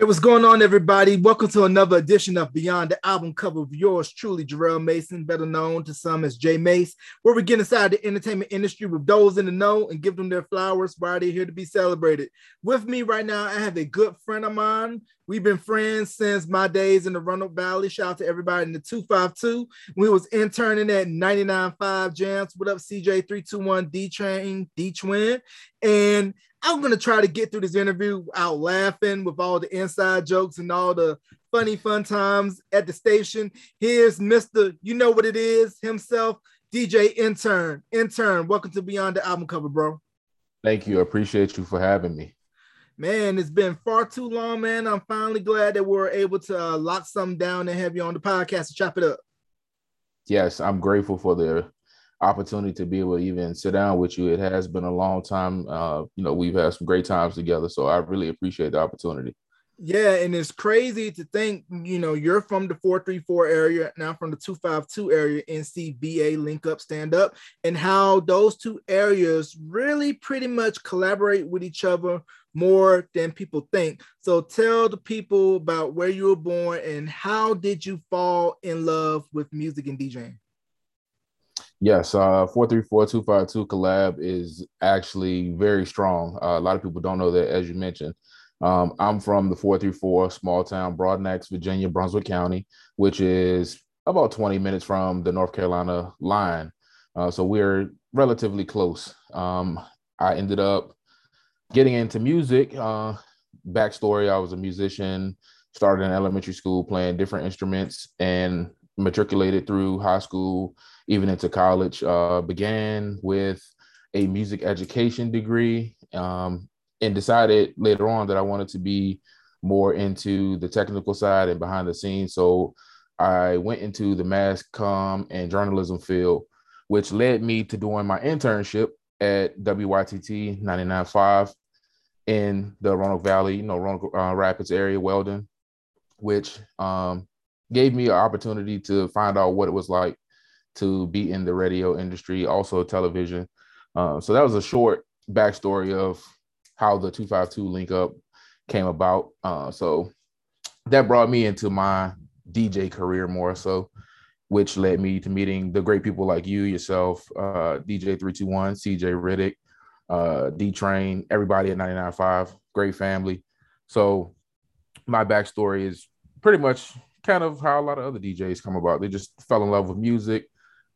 Hey, what's going on, everybody? Welcome to another edition of Beyond the Album Cover of yours truly, Jarrell Mason, better known to some as J Mace, where we get inside the entertainment industry with those in the know and give them their flowers while they're here to be celebrated. With me right now, I have a good friend of mine. We've been friends since my days in the Roanoke Valley. Shout out to everybody in the 252. We was interning at 99.5 Jams. What up, CJ321 D Train, D Twin? And I'm gonna try to get through this interview out laughing with all the inside jokes and all the funny fun times at the station. Here's Mr. You know what it is himself, DJ Intern. Intern, welcome to Beyond the Album Cover, bro. Thank you. I appreciate you for having me. Man, it's been far too long, man. I'm finally glad that we're able to uh, lock something down and have you on the podcast to chop it up. Yes, I'm grateful for the opportunity to be able to even sit down with you. It has been a long time. Uh, you know, we've had some great times together. So I really appreciate the opportunity. Yeah, and it's crazy to think, you know, you're from the 434 area, now from the 252 area, NCBA link up, stand up, and how those two areas really pretty much collaborate with each other more than people think. So tell the people about where you were born and how did you fall in love with music and DJing? Yes, uh, 434-252 collab is actually very strong. Uh, a lot of people don't know that, as you mentioned. Um, I'm from the 434 small town, Broadnax, Virginia, Brunswick County, which is about 20 minutes from the North Carolina line. Uh, so we're relatively close. Um, I ended up getting into music. Uh, backstory I was a musician, started in elementary school playing different instruments, and matriculated through high school, even into college. Uh, began with a music education degree um, and decided later on that I wanted to be more into the technical side and behind the scenes. So I went into the mass com and journalism field, which led me to doing my internship at WYTT 99.5 in the Roanoke Valley, you know, Roanoke uh, Rapids area, Weldon, which um, gave me an opportunity to find out what it was like to be in the radio industry, also television. Uh, so that was a short backstory of how the 252 link up came about. Uh, so that brought me into my DJ career more so, which led me to meeting the great people like you, yourself, uh, DJ321, CJ Riddick, uh, D Train, everybody at 99.5, great family. So my backstory is pretty much kind of how a lot of other DJs come about. They just fell in love with music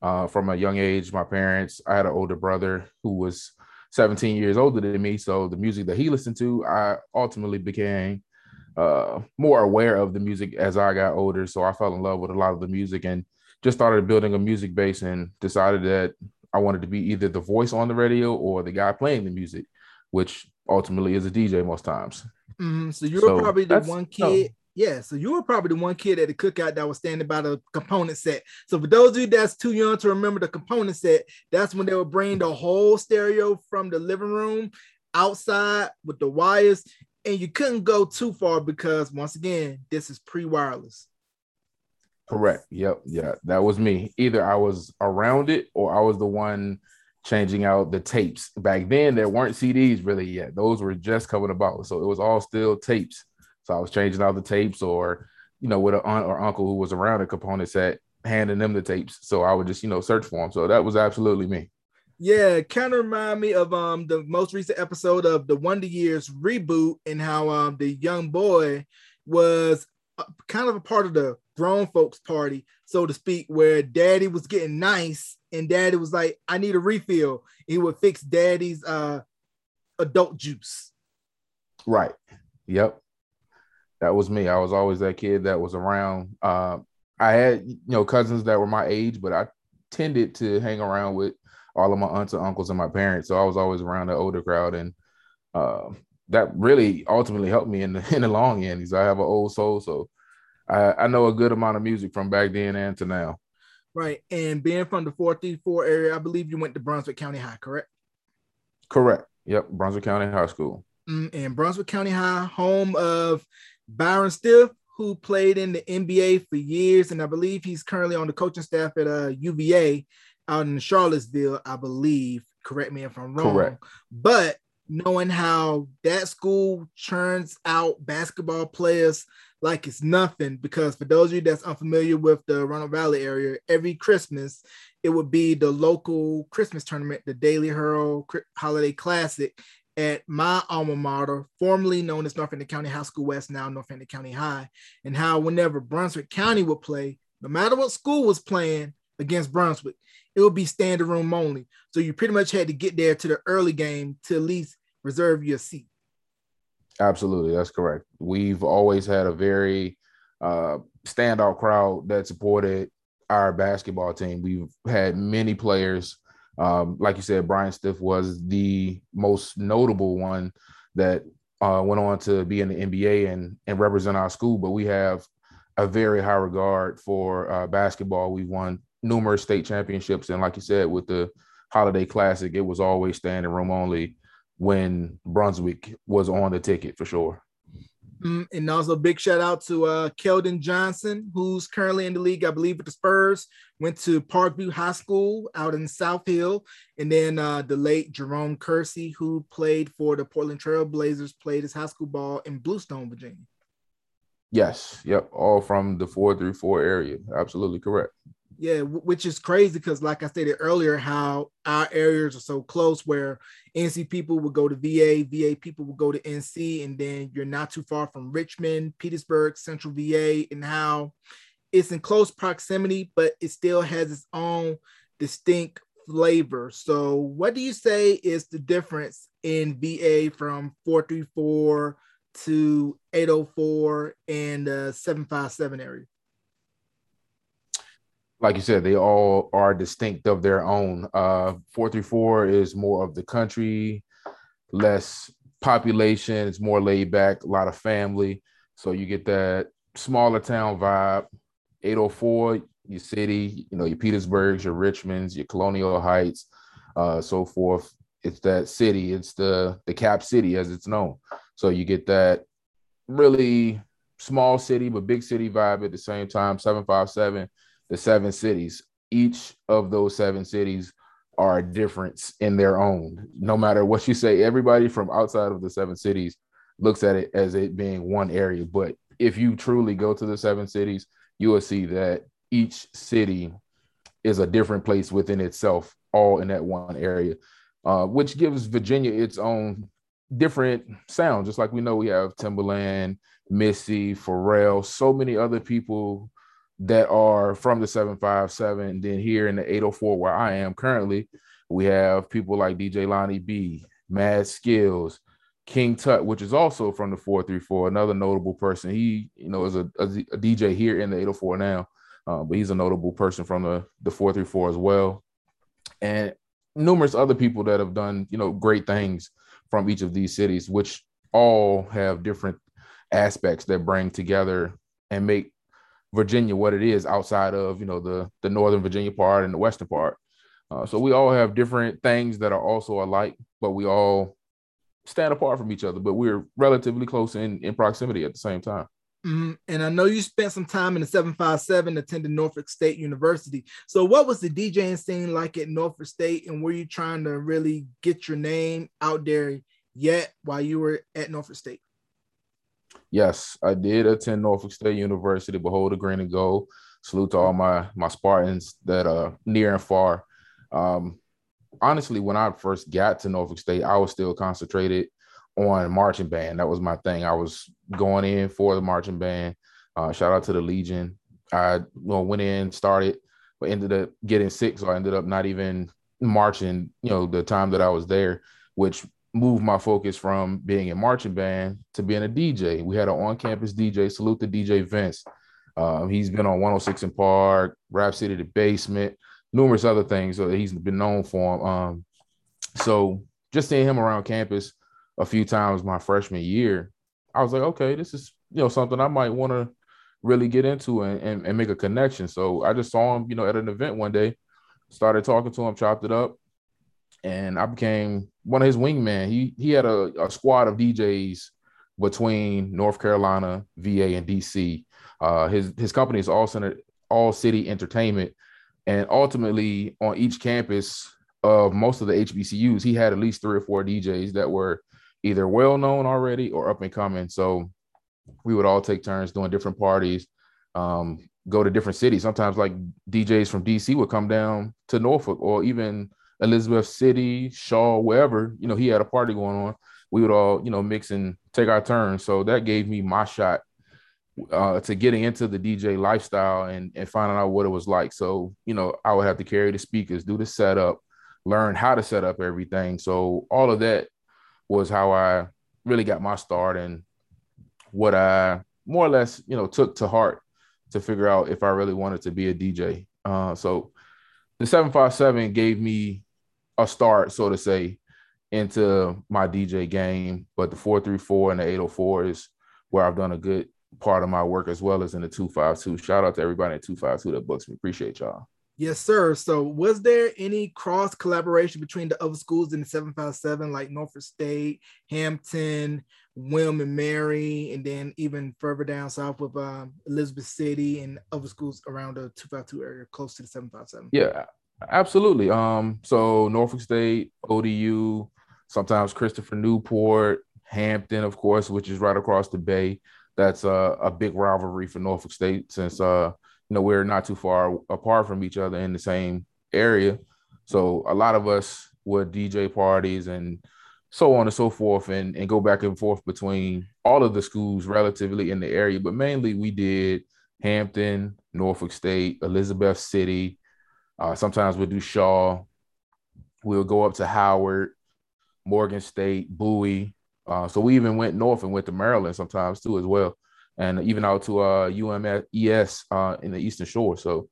uh, from a young age. My parents, I had an older brother who was 17 years older than me. So the music that he listened to, I ultimately became uh, more aware of the music as I got older. So I fell in love with a lot of the music and just started building a music base and decided that I wanted to be either the voice on the radio or the guy playing the music, which ultimately is a DJ most times. Mm-hmm. So you were so probably the one kid. Yeah, so you were probably the one kid at the cookout that was standing by the component set. So for those of you that's too young to remember the component set, that's when they would bring the whole stereo from the living room outside with the wires, and you couldn't go too far because once again, this is pre-wireless. Correct. Yep. Yeah, that was me. Either I was around it or I was the one changing out the tapes. Back then, there weren't CDs really yet; those were just coming about, so it was all still tapes so I was changing all the tapes or, you know, with an aunt or uncle who was around a component set, handing them the tapes. So I would just, you know, search for them. So that was absolutely me. Yeah, kind of remind me of um the most recent episode of the Wonder Years reboot and how um the young boy was kind of a part of the grown folks party, so to speak, where daddy was getting nice and daddy was like, I need a refill. He would fix daddy's uh adult juice. Right. Yep that was me. I was always that kid that was around. Uh, I had you know cousins that were my age, but I tended to hang around with all of my aunts and uncles and my parents. So I was always around the older crowd, and uh, that really ultimately helped me in the in the long end. Because I have an old soul, so I, I know a good amount of music from back then and to now. Right, and being from the 434 area, I believe you went to Brunswick County High, correct? Correct. Yep, Brunswick County High School. Mm, and Brunswick County High, home of Bryant Stith, who played in the NBA for years, and I believe he's currently on the coaching staff at uh, UVA out in Charlottesville, I believe. Correct me if I'm wrong. Correct. But knowing how that school churns out basketball players like it's nothing. Because for those of you that's unfamiliar with the Roanoke Valley area, every Christmas it would be the local Christmas tournament, the Daily Herald Holiday Classic at my alma mater, formerly known as Northampton County High School West, now Northampton County High, and how whenever Brunswick County would play, no matter what school was playing against Brunswick, it would be standing room only. So you pretty much had to get there to the early game to at least reserve your seat. Absolutely, that's correct. We've always had a very uh, standout crowd that supported our basketball team. We've had many players, um, like you said, Bryant Stith was the most notable one that uh, went on to be in the NBA and and represent our school. But we have a very high regard for uh, basketball. We've won numerous state championships, and like you said, with the Holiday Classic, it was always standing room only when Brunswick was on the ticket for sure. Mm, and also big shout out to uh, Keldon Johnson, who's currently in the league, I believe, with the Spurs. Went to Parkview High School out in South Hill, and then uh, the late Jerome Kersey, who played for the Portland Trail Blazers, played his high school ball in Bluestone, Virginia. Yes, yep, all from the four through four area. Absolutely correct. Yeah, which is crazy because, like I stated earlier, how our areas are so close where NC people would go to VA, VA people would go to NC, and then you're not too far from Richmond, Petersburg, Central VA, and how it's in close proximity, but it still has its own distinct flavor. So, what do you say is the difference in VA from 434 to 804 and uh, 757 area? Like you said, they all are distinct of their own. Uh, 434 is more of the country, less population, it's more laid back, a lot of family. So you get that smaller town vibe. 804, your city, you know, your Petersburgs, your Richmonds, your Colonial Heights, uh, so forth. It's that city, it's the the cap city as it's known. So you get that really small city but big city vibe at the same time. 757 the seven cities. Each of those seven cities are a difference in their own. No matter what you say, everybody from outside of the seven cities looks at it as it being one area. But if you truly go to the seven cities, you will see that each city is a different place within itself, all in that one area, uh, which gives Virginia its own different sound. Just like we know we have Timbaland, Missy, Pharrell, so many other people that are from the 757. And then here in the 804, where I am currently, we have people like DJ Lonnie B, Mad Skillz, King Tut, which is also from the 434, another notable person. He, you know, is a, a, a DJ here in the 804 now, uh, but he's a notable person from the, the 434 as well. And numerous other people that have done, you know, great things from each of these cities, which all have different aspects that bring together and make Virginia what it is outside of you know the the Northern Virginia part and the Western part. Uh, so we all have different things that are also alike, but we all stand apart from each other. But we're relatively close in in proximity at the same time. Mm-hmm. And I know you spent some time in the 757 attending Norfolk State University. So, what was the DJing scene like at Norfolk State, and were you trying to really get your name out there yet while you were at Norfolk State? Yes, I did attend Norfolk State University, behold the green and gold. Salute to all my my Spartans that are near and far. Um, honestly, when I first got to Norfolk State, I was still concentrated on marching band. That was my thing. I was going in for the marching band. Uh, shout out to the Legion. I well, went in, started, but ended up getting sick, so I ended up not even marching. You know, the time that I was there, which moved my focus from being a marching band to being a DJ. We had an on-campus DJ. Salute to DJ Vince. Um, he's been on 106 & Park, Rap City, the Basement, numerous other things that he's been known for. Um, so just seeing him around campus a few times my freshman year, I was like, okay, this is you know something I might want to really get into and, and, and make a connection. So I just saw him, you know, at an event one day, started talking to him, chopped it up, and I became one of his wingmen. He he had a, a squad of DJs between North Carolina, VA, and DC. Uh, his his company is All All City Entertainment, and ultimately on each campus, of most of the HBCUs, he had at least three or four DJs that were either well known already or up and coming. So we would all take turns doing different parties, um, go to different cities. Sometimes, like DJs from DC would come down to Norfolk or even Elizabeth City, Shaw, wherever. You know, he had a party going on. We would all, you know, mix and take our turns. So that gave me my shot uh, to getting into the DJ lifestyle and, and finding out what it was like. So, you know, I would have to carry the speakers, do the setup, learn how to set up everything. So all of that was how I really got my start and what I more or less, you know, took to heart to figure out if I really wanted to be a DJ. Uh, so the 757 gave me a start, so to say, into my DJ game. But the 434 and the 804 is where I've done a good part of my work as well as in the 252. Shout out to everybody in 252 that books me. Appreciate y'all. Yes, sir. So, was there any cross collaboration between the other schools in the 757, like Norfolk State, Hampton, William and Mary, and then even further down south with um, Elizabeth City and other schools around the 252 area close to the 757? Yeah, absolutely. Um, so Norfolk State, ODU, sometimes Christopher Newport, Hampton, of course, which is right across the bay. That's a, a big rivalry for Norfolk State since uh you know, we're not too far apart from each other in the same area. So a lot of us would DJ parties and so on and so forth and, and go back and forth between all of the schools relatively in the area. But mainly we did Hampton, Norfolk State, Elizabeth City. Uh, sometimes we'll do Shaw. We'll go up to Howard, Morgan State, Bowie. Uh, so we even went north and went to Maryland sometimes too as well and even out to uh UMES uh in the Eastern Shore. So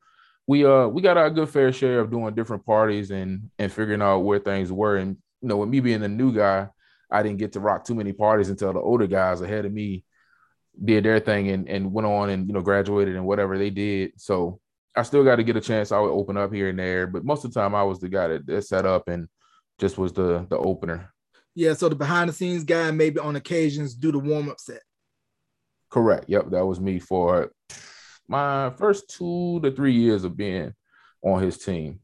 we uh we got a good fair share of doing different parties and and figuring out where things were. And you know, with me being the new guy, I didn't get to rock too many parties until the older guys ahead of me did their thing and, and went on and you know graduated and whatever they did. So I still got to get a chance. I would open up here and there, but most of the time I was the guy that, that set up and just was the the opener. Yeah, so the behind the scenes guy, maybe on occasions do the warm up set. Correct. Yep, that was me for my first two to three years of being on his team.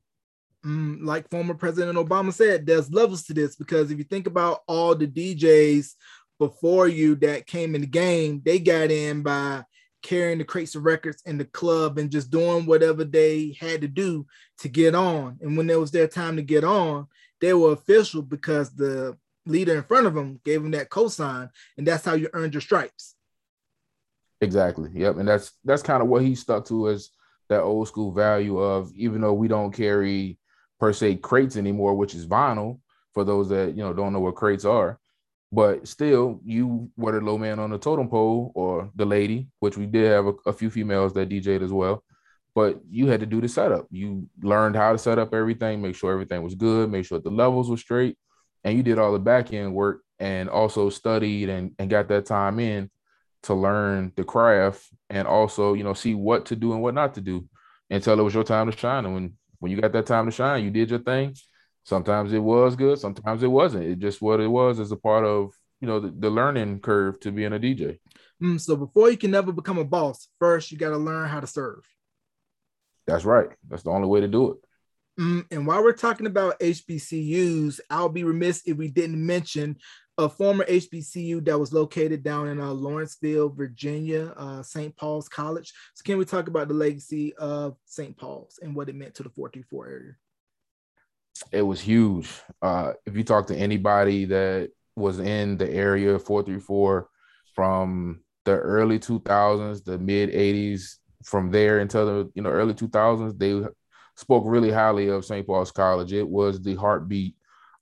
Mm, like former President Obama said, there's levels to this because if you think about all the DJs before you that came in the game, they got in by carrying the crates of records in the club and just doing whatever they had to do to get on. And when it was their time to get on, they were official because the leader in front of them gave them that cosign, and that's how you earned your stripes. Exactly. Yep. And that's that's kind of what he stuck to as that old school value of even though we don't carry per se crates anymore, which is vinyl for those that you know don't know what crates are. But still, you were the low man on the totem pole or the lady, which we did have a, a few females that DJed as well. But you had to do the setup. You learned how to set up everything, make sure everything was good, make sure the levels were straight, and you did all the back end work and also studied and, and got that time in to learn the craft and also, you know, see what to do and what not to do until it was your time to shine. And when when you got that time to shine, you did your thing. Sometimes it was good, sometimes it wasn't. It just what it was as a part of you know the, the learning curve to being a DJ. Mm, so before you can never become a boss, first you got to learn how to serve. That's right. That's the only way to do it. Mm, and while we're talking about HBCUs, I'll be remiss if we didn't mention a former HBCU that was located down in uh, Lawrenceville, Virginia, uh, St. Paul's College. So, can we talk about the legacy of St. Paul's and what it meant to the 434 area? It was huge. Uh, if you talk to anybody that was in the area 434 from the early 2000s, the mid 80s, from there until the you know early 2000s, they spoke really highly of St. Paul's College. It was the heartbeat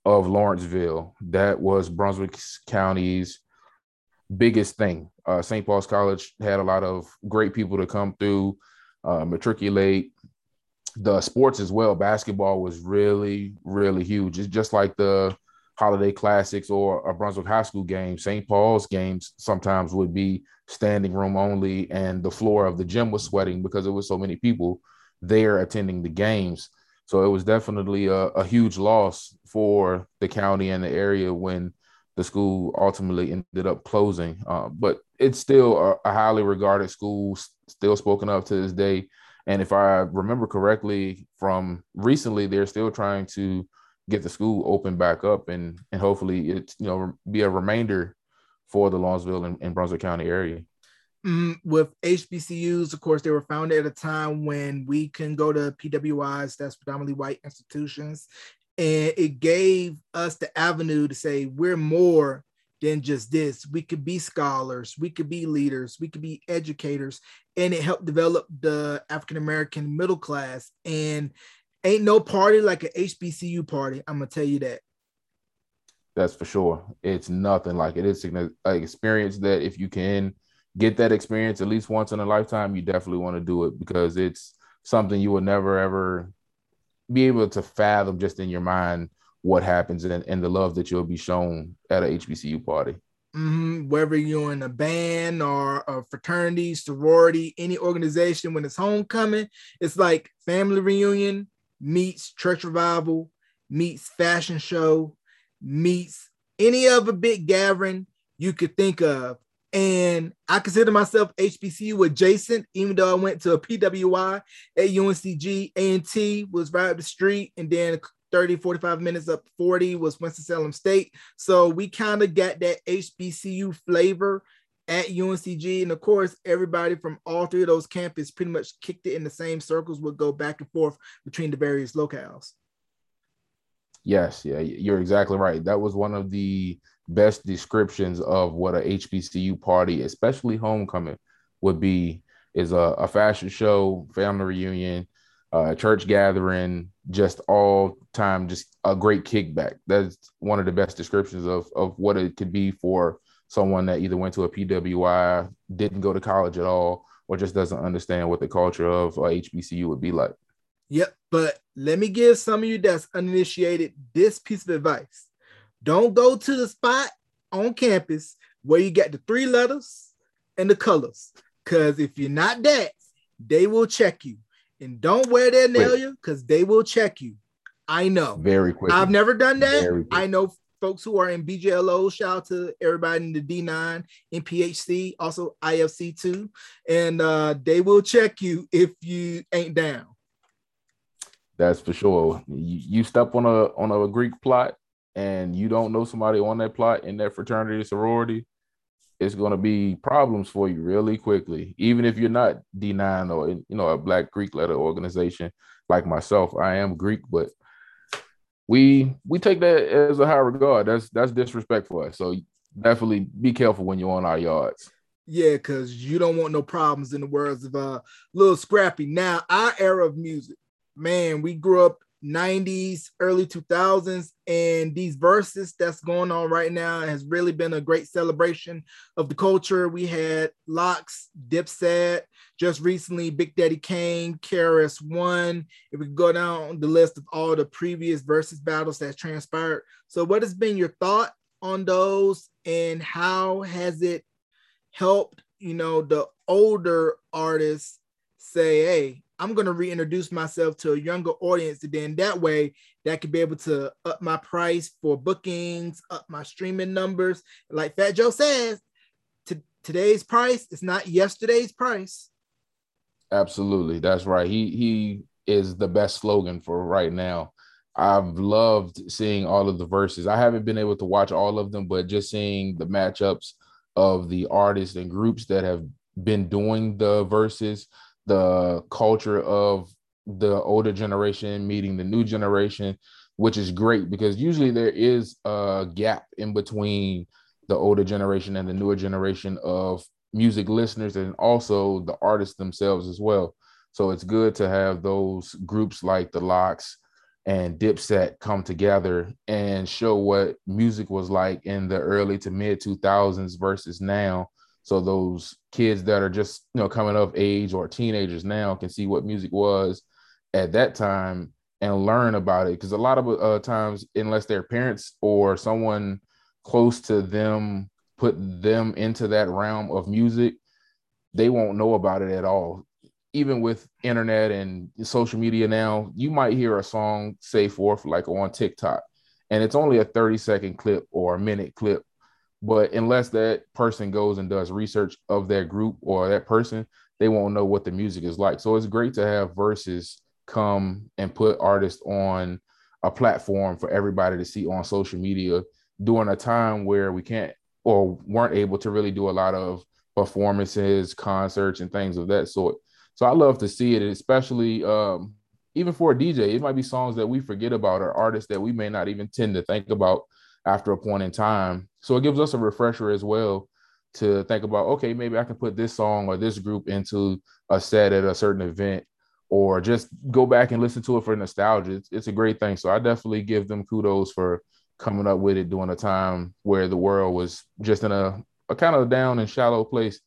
of Lawrenceville. That was Brunswick County's biggest thing. Uh, St. Paul's College had a lot of great people to come through, uh, matriculate. The sports as well. Basketball was really, really huge. It's just like the holiday classics or a Brunswick High School game. St. Paul's games sometimes would be standing room only, and the floor of the gym was sweating because there was so many people there attending the games. So it was definitely a, a huge loss for the county and the area when the school ultimately ended up closing. Uh, but it's still a, a, highly regarded school, still spoken of to this day. And if I remember correctly from recently, they're still trying to get the school open back up and and hopefully it you know be a remainder for the Lawrenceville and, and Brunswick County area. Mm, with HBCUs, of course, they were founded at a time when we can go to PWIs, that's predominantly white institutions, and it gave us the avenue to say we're more than just this. We could be scholars, we could be leaders, we could be educators, and it helped develop the African American middle class. And ain't no party like an HBCU party. I'm gonna tell you that. That's for sure. It's nothing like it. It's an experience that if you can get that experience at least once in a lifetime, you definitely want to do it because it's something you will never ever be able to fathom just in your mind what happens and, and the love that you'll be shown at a HBCU party. Mm-hmm. Whether you're in a band or a fraternity, sorority, any organization, when it's homecoming, it's like family reunion meets church revival, meets fashion show, meets any other big gathering you could think of. And I consider myself HBCU adjacent, even though I went to a PWI at UNCG. A&T was right up the street, and then 30, 45 minutes up 40 was Winston-Salem State. So we kind of got that HBCU flavor at UNCG. And of course, everybody from all three of those campuses pretty much kicked it in the same circles, would go back and forth between the various locales. Yes, yeah, you're exactly right. That was one of the best descriptions of what a HBCU party, especially homecoming, would be is a, a fashion show, family reunion, uh, church gathering, just all time, just a great kickback. That's one of the best descriptions of of what it could be for someone that either went to a PWI, didn't go to college at all, or just doesn't understand what the culture of a HBCU would be like. Yep. But let me give some of you that's uninitiated this piece of advice. Don't go to the spot on campus where you get the three letters and the colors. Because if you're not that, they will check you. And don't wear that nail you because they will check you. I know. Very quick. I've never done that. I know folks who are in BGLO. Shout out to everybody in the D9, in PHC, also IFC2. And uh, they will check you if you ain't down. That's for sure. You, you step on a on a Greek plot and you don't know somebody on that plot in that fraternity sorority, it's going to be problems for you really quickly. Even if you're not D9 or you know a Black Greek letter organization like myself, I am Greek, but we we take that as a high regard. That's that's disrespectful. us. So definitely be careful when you're on our yards. Yeah, because you don't want no problems in the words of uh Lil Scrappy. Now, our era of music, man, we grew up 90s, early 2000s, and these Verzuz that's going on right now has really been a great celebration of the culture. We had LOX, Dipset, just recently, Big Daddy Kane, KRS One. If we go down the list of all the previous Verzuz battles that transpired. So, what has been your thought on those, and how has it helped, you know, the older artists say, hey, I'm going to reintroduce myself to a younger audience. And then that way, that could be able to up my price for bookings, up my streaming numbers. Like Fat Joe says, to today's price is not yesterday's price. Absolutely, that's right. He he is the best slogan for right now. I've loved seeing all of the Verzuz. I haven't been able to watch all of them, but just seeing the matchups of the artists and groups that have been doing the Verzuz the culture of the older generation meeting the new generation, which is great because usually there is a gap in between the older generation and the newer generation of music listeners and also the artists themselves as well. So it's good to have those groups like the LOX and Dipset come together and show what music was like in the early to mid 2000s versus now so those kids that are just you know coming of age or teenagers now can see what music was at that time and learn about it. Because a lot of uh, times unless their parents or someone close to them put them into that realm of music they won't know about it at all. Even with internet and social media now you might hear a song say forth like on tiktok and it's only a 30 second clip or a minute clip but unless that person goes and does research of that group or that person, they won't know what the music is like. So it's great to have Verzuz come and put artists on a platform for everybody to see on social media during a time where we can't or weren't able to really do a lot of performances, concerts, and things of that sort. So I love to see it, especially um, even for a DJ. It might be songs that we forget about or artists that we may not even tend to think about after a point in time. So it gives us a refresher as well to think about, okay, maybe I can put this song or this group into a set at a certain event or just go back and listen to it for nostalgia. It's, it's a great thing. So I definitely give them kudos for coming up with it during a time where the world was just in a, a kind of down and shallow place.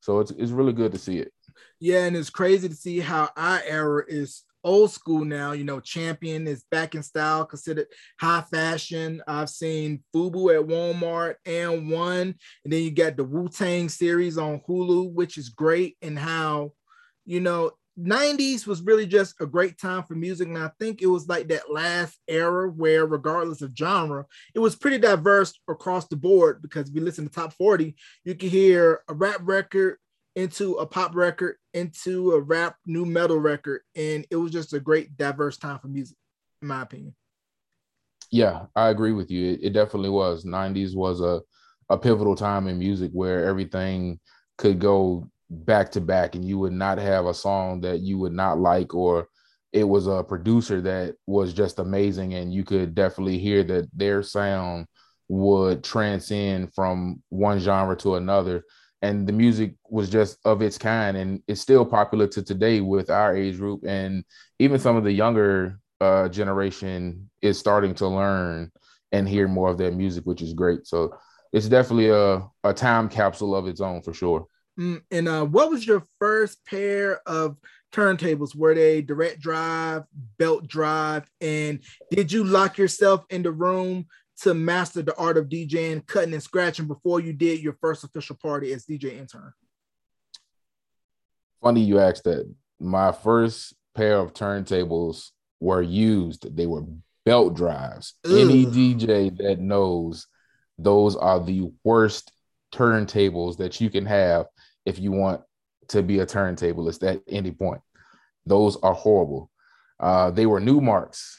So it's, it's really good to see it. Yeah, and it's crazy to see how our era is old school now. You know, Champion is back in style, considered high fashion. I've seen Fubu at Walmart and one, and then you got the Wu Tang series on Hulu, which is great. And how, you know, 90s was really just a great time for music. And I think it was like that last era where, regardless of genre, it was pretty diverse across the board because if you listen to top 40, you can hear a rap record into a pop record into a rap nu metal record. And it was just a great diverse time for music, in my opinion. Yeah, I agree with you. It, it definitely was. 90s was a, a pivotal time in music where everything could go back to back and you would not have a song that you would not like or it was a producer that was just amazing and you could definitely hear that their sound would transcend from one genre to another and the music was just of its kind and it's still popular to today with our age group and even some of the younger uh, generation is starting to learn and hear more of that music which is great so it's definitely a, a time capsule of its own for sure Mm, and uh, what was your first pair of turntables? Were they direct drive, belt drive? And did you lock yourself in the room to master the art of DJing, cutting and scratching before you did your first official party as DJ intern? Funny you asked that. My first pair of turntables were used. They were belt drives. Ugh. Any DJ that knows those are the worst turntables that you can have if you want to be a turntablist at any point. Those are horrible. Uh, they were Numarks.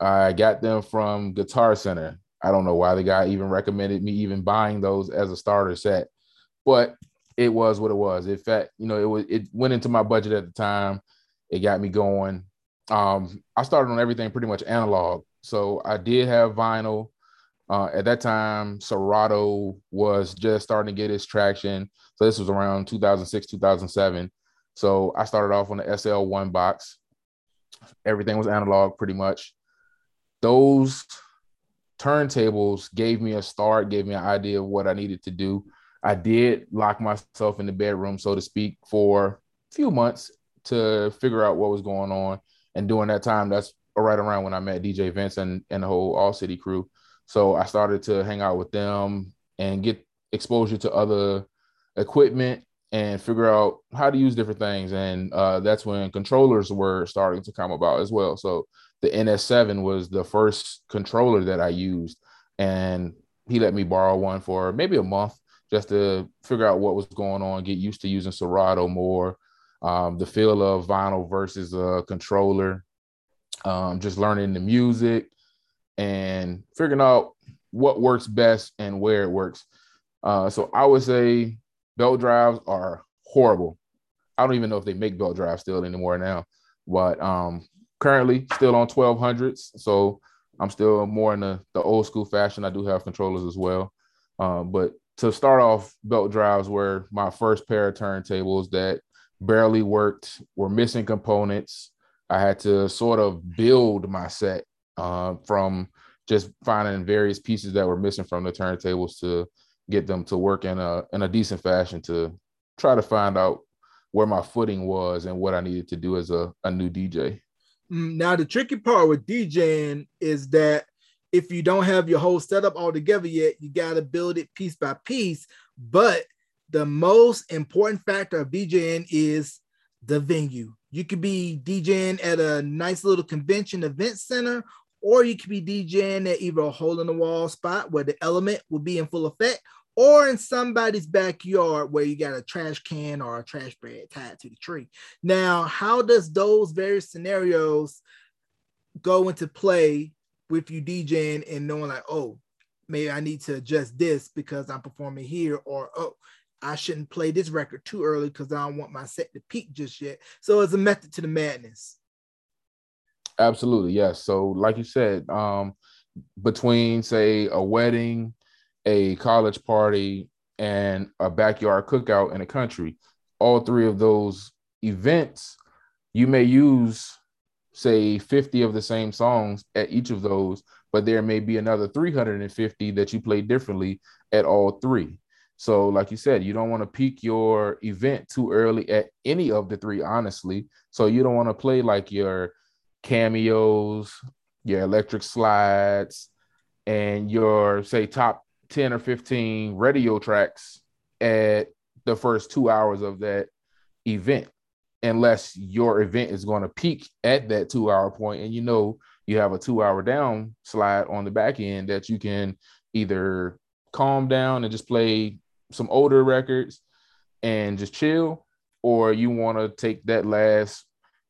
I got them from Guitar Center. I don't know why the guy even recommended me even buying those as a starter set, but it was what it was. In fact, you know, it was it went into my budget at the time. It got me going. Um, I started on everything pretty much analog. So I did have vinyl. Uh, at that time, Serato was just starting to get its traction. So this was around 2006, 2007. So I started off on the SL1 box. Everything was analog pretty much. Those turntables gave me a start, gave me an idea of what I needed to do. I did lock myself in the bedroom, so to speak, for a few months to figure out what was going on. And during that time, that's right around when I met DJ Vince and, and the whole All City crew. So I started to hang out with them and get exposure to other equipment and figure out how to use different things. And uh, that's when controllers were starting to come about as well. So the NS7 was the first controller that I used. And he let me borrow one for maybe a month just to figure out what was going on, get used to using Serato more, um, the feel of vinyl versus a controller, um, just learning the music and figuring out what works best and where it works. Uh, so I would say belt drives are horrible. I don't even know if they make belt drives still anymore now, but um, currently still on 1200s. So I'm still more in the, the old school fashion. I do have controllers as well. Um, but to start off, belt drives were my first pair of turntables that barely worked, were missing components. I had to sort of build my set uh, from just finding various pieces that were missing from the turntables to get them to work in a in a decent fashion to try to find out where my footing was and what I needed to do as a, a new DJ. Mm, now the tricky part with DJing is that if you don't have your whole setup all together yet, you got to build it piece by piece. But the most important factor of DJing is the venue. You could be DJing at a nice little convention event center, or you could be DJing at either a hole in the wall spot where the element will be in full effect, or in somebody's backyard where you got a trash can or a trash bag tied to the tree. Now, how does those various scenarios go into play with you DJing and knowing like, oh, maybe I need to adjust this because I'm performing here, or oh, I shouldn't play this record too early because I don't want my set to peak just yet. So it's a method to the madness. Absolutely, yes. So, like you said, um, between say a wedding, a college party, and a backyard cookout in the country, all three of those events, you may use say 50 of the same songs at each of those, but there may be another 350 that you play differently at all three. So, like you said, you don't want to peak your event too early at any of the three, honestly. So, you don't want to play like your cameos, your electric slides, and your, say, top 10 or 15 radio tracks at the first two hours of that event, unless your event is going to peak at that two hour point and you know you have a two hour down slide on the back end that you can either calm down and just play some older records and just chill, or you want to take that last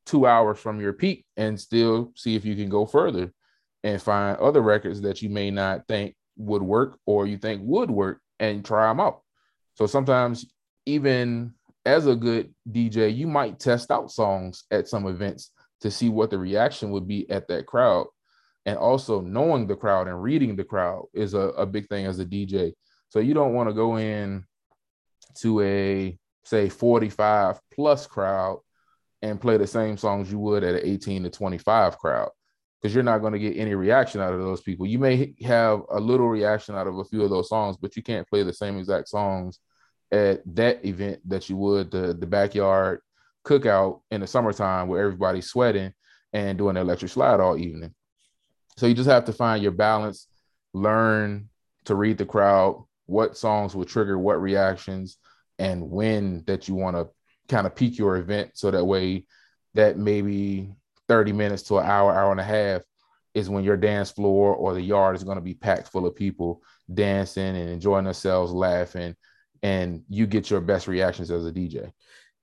two hours from your peak and still see if you can go further and find other records that you may not think would work or you think would work and try them out. So sometimes, even as a good DJ, you might test out songs at some events to see what the reaction would be at that crowd. And also knowing the crowd and reading the crowd is a, a big thing as a DJ. So you don't want to go in to a say 45 plus crowd and play the same songs you would at an 18 to 25 crowd because you're not going to get any reaction out of those people. You may have a little reaction out of a few of those songs, but you can't play the same exact songs at that event that you would the, the backyard cookout in the summertime where everybody's sweating and doing the electric slide all evening. So you just have to find your balance, learn to read the crowd, what songs will trigger what reactions and when that you want to kind of peak your event so that way that maybe 30 minutes to an hour hour and a half is when your dance floor or the yard is going to be packed full of people dancing and enjoying themselves laughing and you get your best reactions as a dj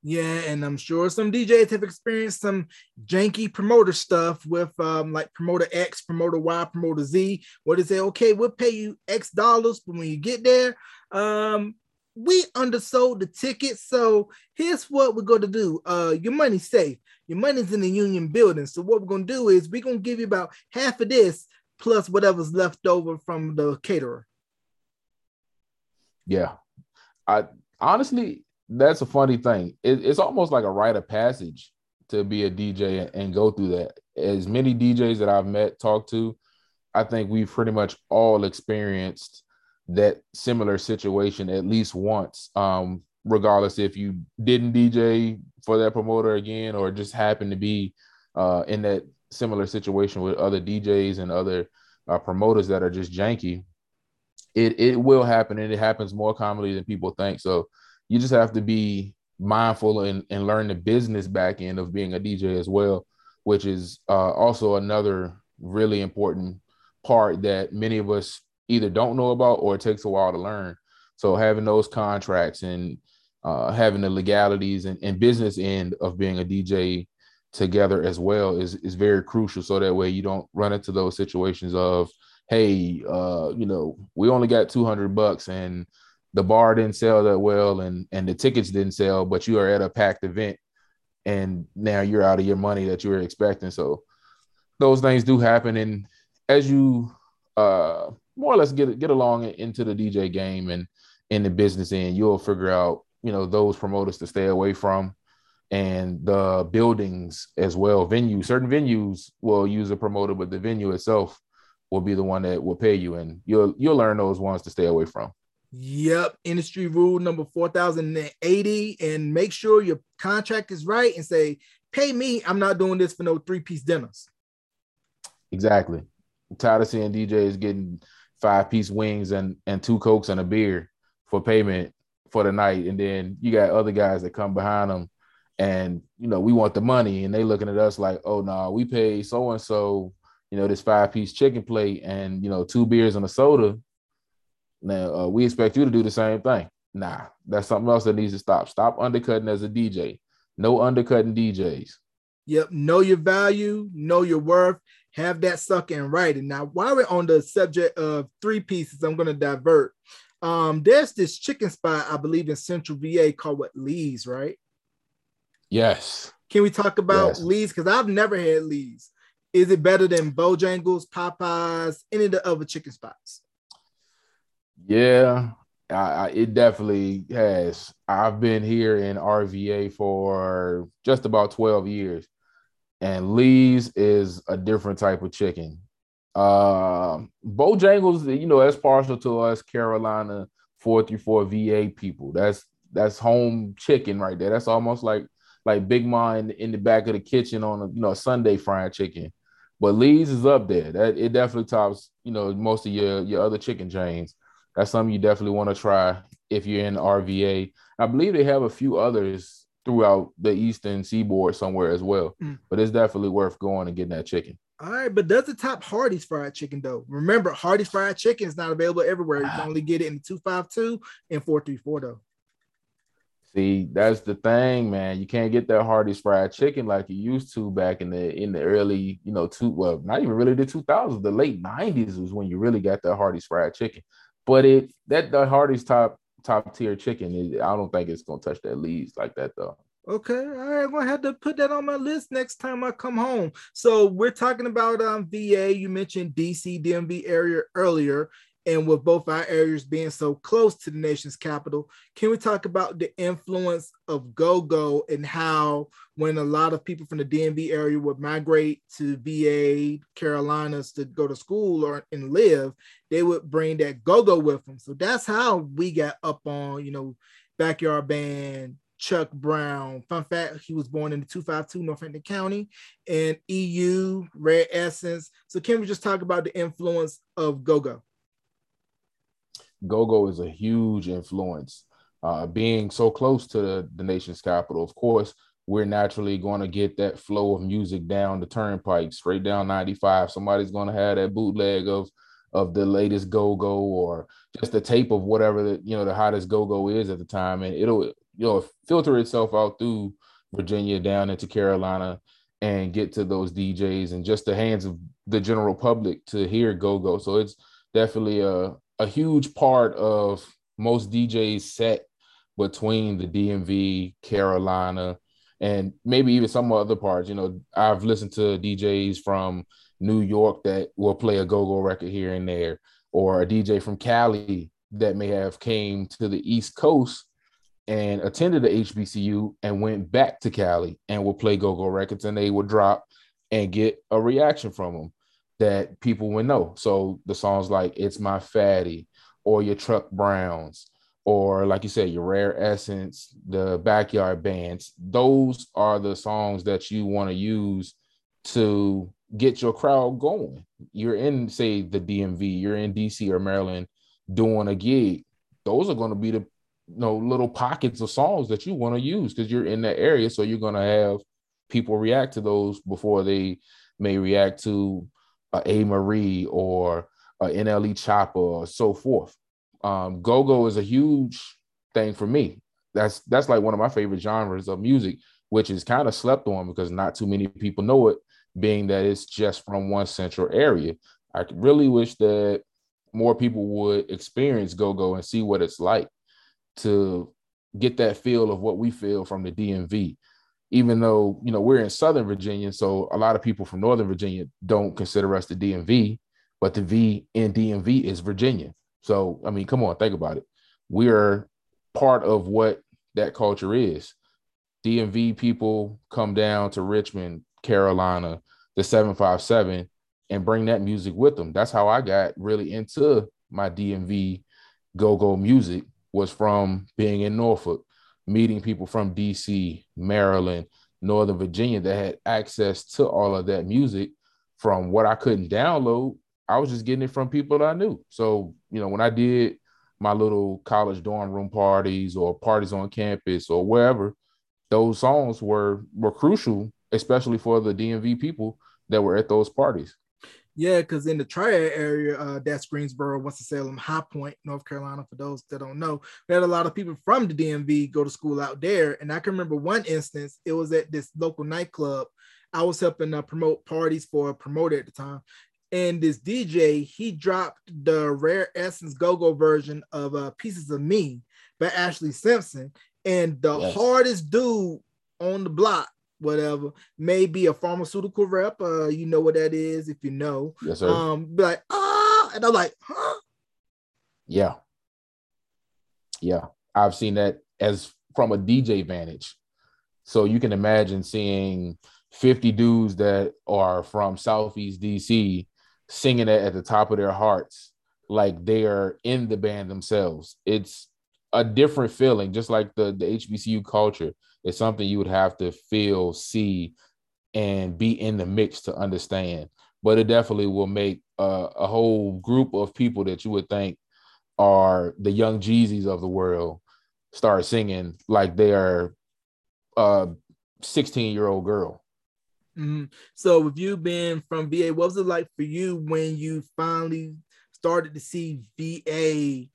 yeah, and I'm sure some DJs have experienced some janky promoter stuff with um, like promoter X, promoter Y, promoter Z, where they say, okay, we'll pay you X dollars, but when you get there, um, we undersold the ticket. So here's what we're going to do. Uh, your money's safe. Your money's in the union building. So what we're to do is we're to give you about half of this plus whatever's left over from the caterer. Yeah. I honestly, that's a funny thing. It, it's almost like a rite of passage to be a DJ and, and go through that. As many DJs that I've met, talked to, I think we've pretty much all experienced that similar situation at least once. Um, regardless if you didn't DJ for that promoter again or just happened to be uh, in that similar situation with other DJs and other uh, promoters that are just janky. It it will happen and it happens more commonly than people think. So you just have to be mindful and, and learn the business back end of being a DJ as well, which is uh, also another really important part that many of us either don't know about or it takes a while to learn. So having those contracts and uh, having the legalities and, and business end of being a DJ together as well is is very crucial. So that way you don't run into those situations of, hey, uh, you know, we only got two hundred bucks and the bar didn't sell that well and and the tickets didn't sell, but you are at a packed event and now you're out of your money that you were expecting. So those things do happen. And as you uh more or less get get along into the DJ game and in the business end, you'll figure out, you know, those promoters to stay away from and the buildings as well. Venues, certain venues will use a promoter, but the venue itself will be the one that will pay you. And you'll you'll learn those ones to stay away from. Yep, industry rule number 4080 and make sure your contract is right and say, "Pay me, I'm not doing this for no three-piece dinners." Exactly. I'm tired of seeing DJs getting five-piece wings and and two cokes and a beer for payment for the night and then you got other guys that come behind them and you know, we want the money and they looking at us like, "Oh no, nah, we pay so and so, you know, this five-piece chicken plate and, you know, two beers and a soda." Now uh, we expect you to do the same thing. Nah, that's something else that needs to stop. Stop undercutting as a DJ. No undercutting DJs. Yep. Know your value, know your worth, have that stuck in writing. Now, while we're on the subject of three pieces, I'm going to divert. Um, there's this chicken spot, I believe, in Central VA called what Lee's, right? Yes. Can we talk about Yes. Lee's? Because I've never had Lee's. Is it better than Bojangles, Popeyes, any of the other chicken spots? Yeah, I, I, it definitely has. I've been here in RVA for just about 12 years, and Lee's is a different type of chicken. Uh, Bojangles, you know, that's partial to us Carolina 434 VA people. That's that's home chicken right there. That's almost like like Big Ma in, in the back of the kitchen on a you know Sunday fried chicken. But Lee's is up there. That it definitely tops, you know, most of your your other chicken chains. That's something you definitely want to try if you're in RVA. I believe they have a few others throughout the eastern seaboard somewhere as well. Mm. But it's definitely worth going and getting that chicken. All right, but does it top Hardee's fried chicken though? Remember, Hardee's fried chicken is not available everywhere. You can only get it in 252 and 434 though. See, that's the thing, man. You can't get that Hardee's fried chicken like you used to back in the in the early, you know, two well, not even really the 2000s, the late 90s was when you really got that Hardee's fried chicken. But it that the Hardee's top top tier chicken I don't think it's gonna touch that Lee's like that though. Okay, all right, I'm gonna have to put that on my list next time I come home. So we're talking about um VA. You mentioned DC DMV area earlier, and with both our areas being so close to the nation's capital, can we talk about the influence of go-go and how when a lot of people from the DMV area would migrate to VA, Carolinas to go to school or and live, they would bring that go-go with them. So that's how we got up on, you know, backyard band, Chuck Brown. Fun fact, he was born in the 252 Northampton County and EU, Rare Essence. So can we just talk about the influence of go-go? Go-Go is a huge influence. Uh, being so close to the, the nation's capital, of course, we're naturally going to get that flow of music down the turnpike, straight down 95. Somebody's going to have that bootleg of of the latest go-go or just the tape of whatever the you know the hottest go-go is at the time, and it'll you know filter itself out through Virginia down into Carolina and get to those DJs and just the hands of the general public to hear go-go. So it's definitely a a huge part of most DJs set between the DMV, Carolina, and maybe even some other parts. You know, I've listened to DJs from New York that will play a go-go record here and there, or a DJ from Cali that may have came to the East Coast and attended the HBCU and went back to Cali and would play go-go records and they would drop and get a reaction from them that people would know. So the songs like It's My Fatty or your Chuck Browns or like you said, your Rare Essence, the Backyard Bands, those are the songs that you want to use to get your crowd going. You're in, say, the DMV, you're in DC or Maryland doing a gig. Those are going to be the know little pockets of songs that you want to use because you're in that area. So you're going to have people react to those before they may react to uh, A. Marie or uh, NLE Choppa or so forth. Um, go-go is a huge thing for me. That's that's like one of my favorite genres of music, which is kind of slept on because not too many people know it, being that it's just from one central area. I really wish that more people would experience go-go and see what it's like to get that feel of what we feel from the DMV. Even though you know we're in Southern Virginia, so a lot of people from Northern Virginia don't consider us the DMV, but the V in DMV is Virginia. So, I mean, come on, think about it. We're part of what that culture is. DMV people come down to Richmond, Carolina, the 757, and bring that music with them. That's how I got really into my DMV go go music, was from being in Norfolk, meeting people from DC, Maryland, Northern Virginia that had access to all of that music from what I couldn't download I was just getting it from people that I knew. So, you know, when I did my little college dorm room parties or parties on campus or wherever, those songs were were crucial, especially for the DMV people that were at those parties. Yeah, because in the Triad area, uh, that's Greensboro, Winston-Salem, High Point, North Carolina. For those that don't know, we had a lot of people from the DMV go to school out there. And I can remember one instance. It was at this local nightclub. I was helping uh, promote parties for a promoter at the time. And this DJ, he dropped the Rare Essence Go Go version of uh, Pieces of Me by Ashlee Simpson. And the yes. hardest dude on the block, whatever, maybe a pharmaceutical rep. Uh, you know what that is if you know. Yes, sir. Um, be like, ah, and I'm like, huh? Yeah. Yeah. I've seen that as from a DJ vantage. So you can imagine seeing 50 dudes that are from Southeast DC singing it at the top of their hearts, like they are in the band themselves. It's a different feeling, just like the, the HBCU culture. It's something you would have to feel, see, and be in the mix to understand. But it definitely will make a, a whole group of people that you would think are the young Jeezys of the world start singing like they are a 16 year old girl. Mm-hmm. So, with you being from VA, what was it like for you when you finally started to see VA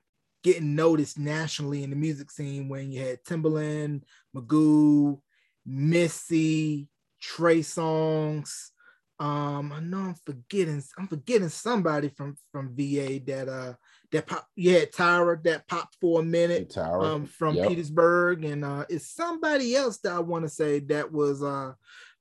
getting noticed nationally in the music scene? When you had Timbaland, Magoo, Missy, Trey Songz. Um, I know I'm forgetting. I'm forgetting somebody from from VA that uh that pop. You had Tyra that popped for a minute. Tyra. Um, from yep. Petersburg, and uh, it's somebody else that I want to say that was uh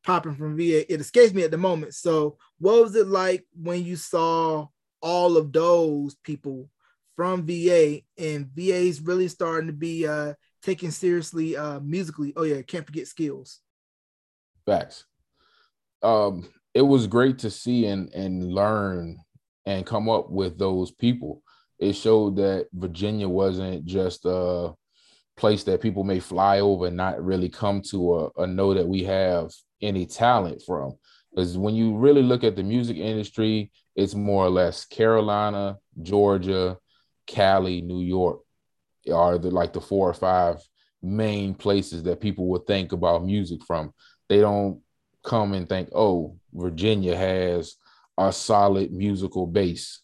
popping from VA. It escapes me at the moment. So, what was it like when you saw all of those people from VA and VA's really starting to be uh taken seriously uh musically? Oh yeah, can't forget Skillz. Facts. Um, it was great to see and and learn and come up with those people. It showed that Virginia wasn't just a place that people may fly over and not really come to a, know that we have any talent from. Because when you really look at the music industry, it's more or less Carolina, Georgia, Cali, New York are the like the four or five main places that people would think about music from. They don't come and think, oh, Virginia has a solid musical base.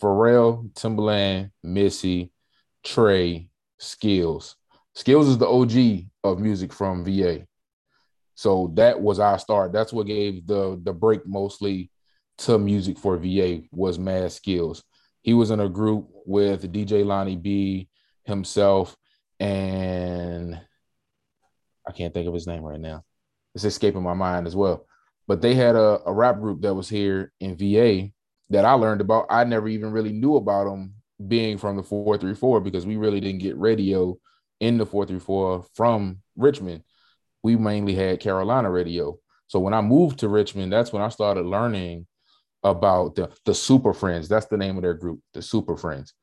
Pharrell, Timbaland, Missy, Trey, Skillz. Skillz is the OG of music from VA. So that was our start. That's what gave the the break mostly to music for VA was Mad Skillz. He was in a group with DJ Lonnie B himself and I can't think of his name right now. It's escaping my mind as well. But they had a, a rap group that was here in VA that I learned about. I never even really knew about them being from the 434 because we really didn't get radio in the 434 from Richmond we mainly had Carolina radio. So when I moved to Richmond, that's when I started learning about the, the Super Friends. That's the name of their group, the Super Friends.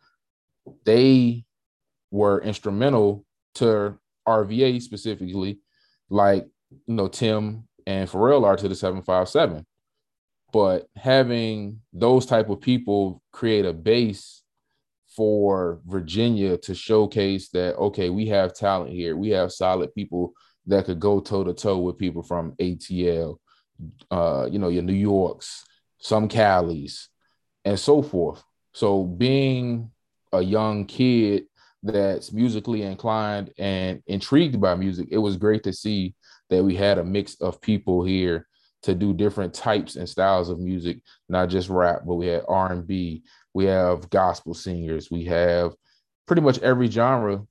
They were instrumental to RVA specifically, like you know, Tim and Pharrell are to the 757. But having those type of people create a base for Virginia to showcase that okay, we have talent here, we have solid people that could go toe to toe with people from ATL, uh, you know, your New Yorks, some Cali's, and so forth. So being a young kid that's musically inclined and intrigued by music, it was great to see that we had a mix of people here to do different types and styles of music, not just rap, but we had R&B, we have gospel singers, we have pretty much every genre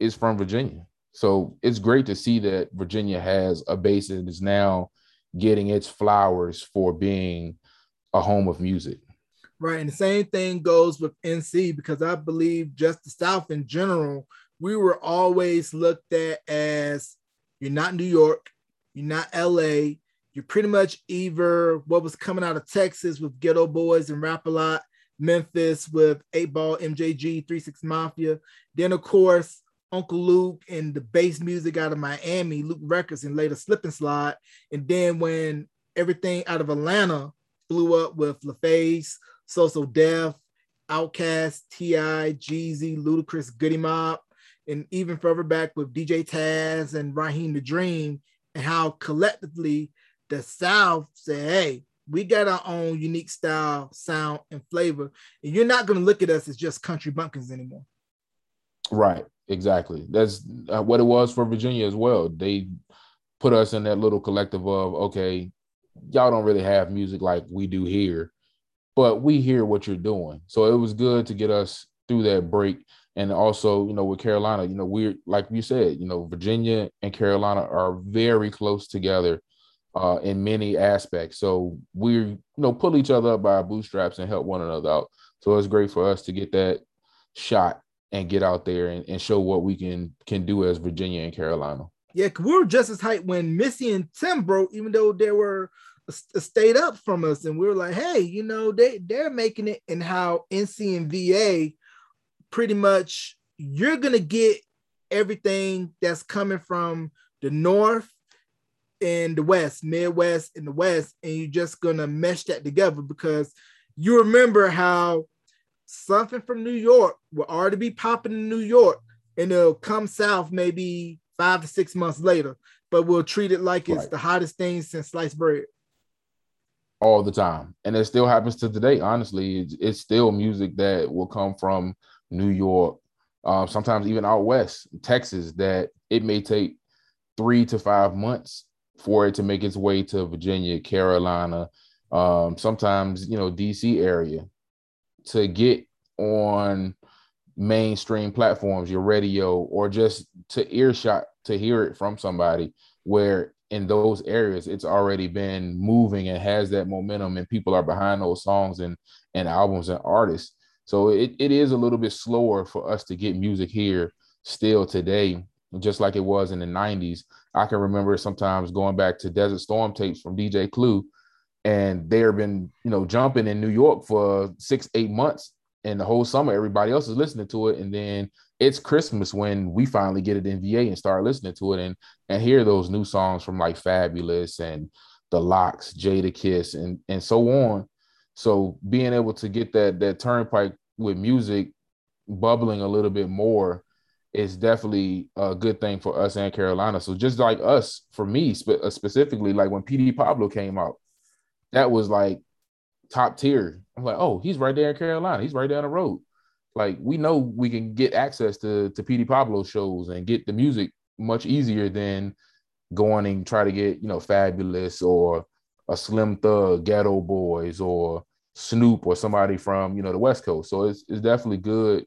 is from Virginia. So it's great to see that Virginia has a base and is now getting its flowers for being a home of music. Right. And the same thing goes with NC because I believe just the South in general, we were always looked at as you're not New York, you're not LA, you're pretty much either what was coming out of Texas with Geto Boys and Rap a Lot, Memphis with 8 Ball, MJG, 3 6 Mafia. Then, of course, Uncle Luke and the bass music out of Miami, Luke Records, and later Slip and Slide. And then when everything out of Atlanta blew up with LaFace, So So Def, Outkast, T.I., Jeezy, Ludacris, Goodie Mob, and even further back with DJ Taz and Raheem the Dream, and how collectively the South said, hey, we got our own unique style, sound, and flavor. And you're not going to look at us as just country bumpkins anymore. Right. Exactly. That's uh, what it was for Virginia as well. They put us in that little collective of okay, y'all don't really have music like we do here, but we hear what you're doing. So it was good to get us through that break. And also, you know, with Carolina, you know, we're like you said, you know, Virginia and Carolina are very close together uh, in many aspects. So we, you know, pull each other up by our bootstraps and help one another out. So it's great for us to get that shot and get out there and, and show what we can can do as Virginia and Carolina. Yeah, we were just as hyped when Missy and Tim broke, even though they were state up from us, and we were like, hey, you know, they they're making it, and how NC and VA pretty much you're gonna get everything that's coming from the north and the west, Midwest and the west, and you're just gonna mesh that together. Because you remember how something from New York will already be popping in New York, and it'll come south maybe five to six months later, but we'll treat it like it's right. the hottest thing since sliced bread. All the time, and it still happens to today. Honestly, it's, it's still music that will come from New York, um, sometimes even out west, Texas, that it may take three to five months for it to make its way to Virginia, Carolina, um, sometimes you know DC area to get on mainstream platforms, your radio, or just to earshot to hear it from somebody where in those areas it's already been moving and has that momentum and people are behind those songs and and albums and artists. So it, it is a little bit slower for us to get music here still today, just like it was in the 90s. I can remember sometimes going back to Desert Storm tapes from DJ Clue and they've been you know jumping in New York for six eight months, and the whole summer everybody else is listening to it, and then it's Christmas when we finally get it in VA and start listening to it and and hear those new songs from like Fabolous and the LOX, Jada Kiss, and and so on. So being able to get that that turnpike with music bubbling a little bit more is definitely a good thing for us and Carolina. So just like us, for me spe- uh, specifically, like when Petey Pablo came out, that was like top tier. I'm like, oh, he's right there in Carolina. He's right down the road. Like we know we can get access to to Petey Pablo shows and get the music much easier than going and try to get you know Fabolous or a Slim Thug, Geto Boys, or Snoop or somebody from you know the West Coast. So it's it's definitely good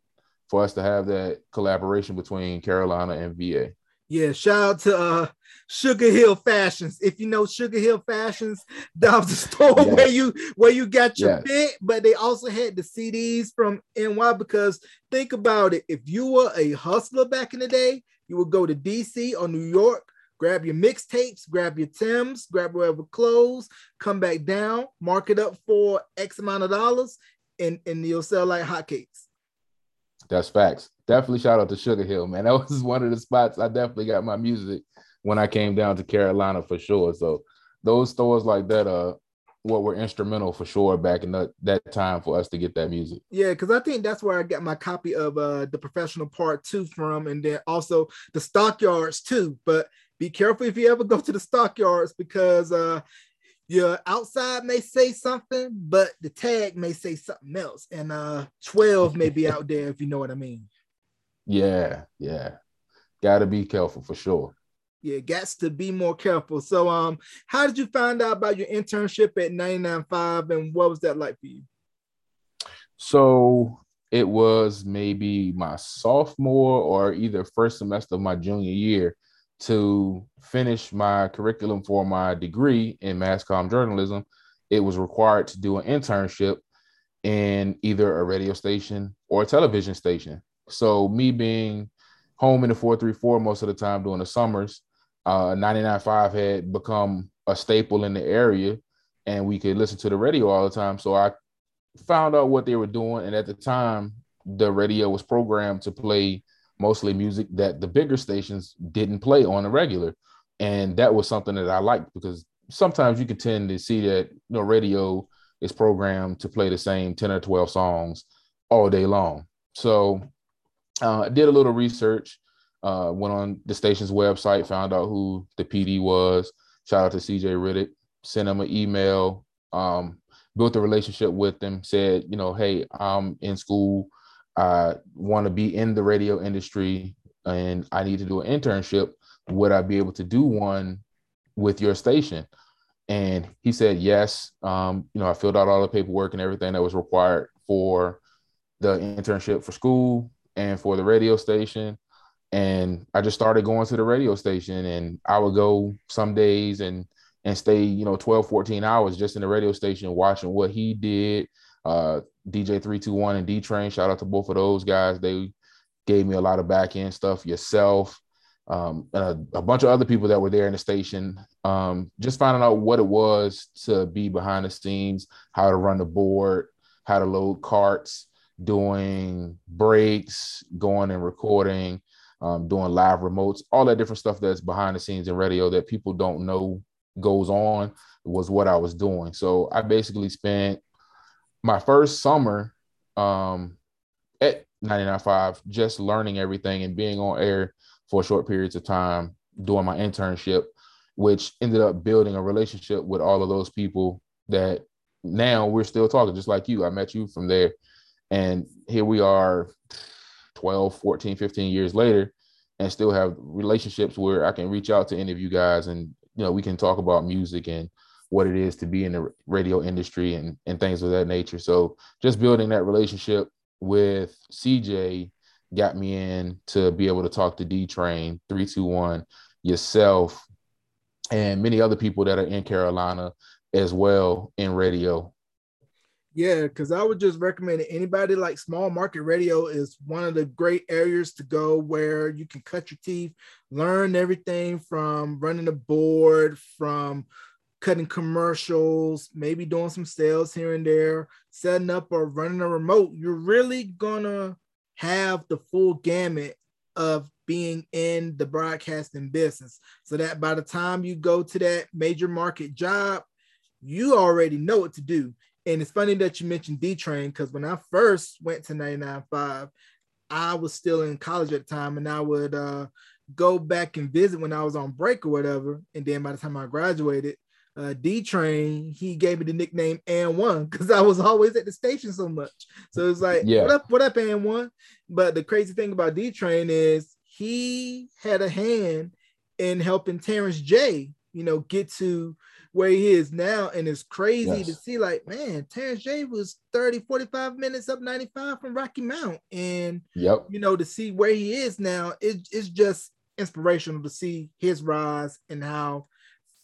for us to have that collaboration between Carolina and VA. Yeah, shout out to uh Sugar Hill Fashions. If you know Sugar Hill Fashions, that was the store yes. where you where you got your yes. fit, but they also had the CDs from NY because think about it. If you were a hustler back in the day, you would go to DC or New York, grab your mixtapes, grab your Tims, grab whatever clothes, come back down, mark it up for X amount of dollars, and, and you'll sell like hotcakes. That's facts. Definitely shout out to Sugar Hill, man. That was one of the spots I definitely got my music when I came down to Carolina for sure. So those stores like that uh what were instrumental for sure back in that, that time for us to get that music. Yeah, because I think that's where I got my copy of uh the professional part two from, and then also the stockyards too. But be careful if you ever go to the stockyards because uh your outside may say something, but the tag may say something else. And uh 12 may be out there if you know what I mean. Yeah, yeah. Gotta be careful for sure. Yeah, gets to be more careful. So um, how did you find out about your internship at 99.5 and what was that like for you? So it was maybe my sophomore or either first semester of my junior year to finish my curriculum for my degree in mass comm journalism, it was required to do an internship in either a radio station or a television station. So me being home in the 434 most of the time during the summers, uh 99.5 had become a staple in the area and we could listen to the radio all the time. So I found out what they were doing. And at the time, the radio was programmed to play mostly music that the bigger stations didn't play on a regular. And that was something that I liked because sometimes you can tend to see that you know radio is programmed to play the same 10 or 12 songs all day long. So uh, I did a little research, uh, went on the station's website, found out who the PD was. Shout out to CJ Riddick, sent him an email, um, built a relationship with them, said, you know, hey, I'm in school I want to be in the radio industry and I need to do an internship, would I be able to do one with your station? And he said, yes. Um, you know, I filled out all the paperwork and everything that was required for the internship for school and for the radio station. And I just started going to the radio station and I would go some days and and stay, you know, 12, 14 hours just in the radio station watching what he did. Uh, DJ 321 and D Train, shout out to both of those guys. They gave me a lot of back end stuff, yourself, um, and a, a, bunch of other people that were there in the station. Um, just finding out what it was to be behind the scenes, how to run the board, how to load carts, doing breaks, going and recording, um, doing live remotes, all that different stuff that's behind the scenes in radio that people don't know goes on was what I was doing. So I basically spent my first summer um, at 99.5 just learning everything and being on air for short periods of time doing my internship which ended up building a relationship with all of those people that now we're still talking just like you. I met you from there. And here we are 12 14 15 years later and still have relationships where i can reach out to any of you guys and you know we can talk about music and what it is to be in the radio industry and, and things of that nature so just building that relationship with cj got me in to be able to talk to d train 321 yourself and many other people that are in carolina as well in radio yeah, because I would just recommend. Anybody like small market radio is one of the great areas to go where you can cut your teeth, learn everything from running a board, from cutting commercials, maybe doing some sales here and there, setting up or running a remote. You're really gonna have the full gamut of being in the broadcasting business so that by the time you go to that major market job, you already know what to do and it's funny that you mentioned D Train because when I first went to 99.5, I was still in college at the time and I would uh, go back and visit when I was on break or whatever. And then by the time I graduated, uh, D Train, he gave me the nickname and one because I was always at the station so much. So it's like, yeah. what up, what up, and one? But the crazy thing about D Train is he had a hand in helping Terrence J, you know, get to where he is now. And it's crazy yes. to see, like, man, Terrence J was 30, 45 minutes up 95 from Rocky Mount. And, yep. you know, to see where he is now, it, it's just inspirational to see his rise and how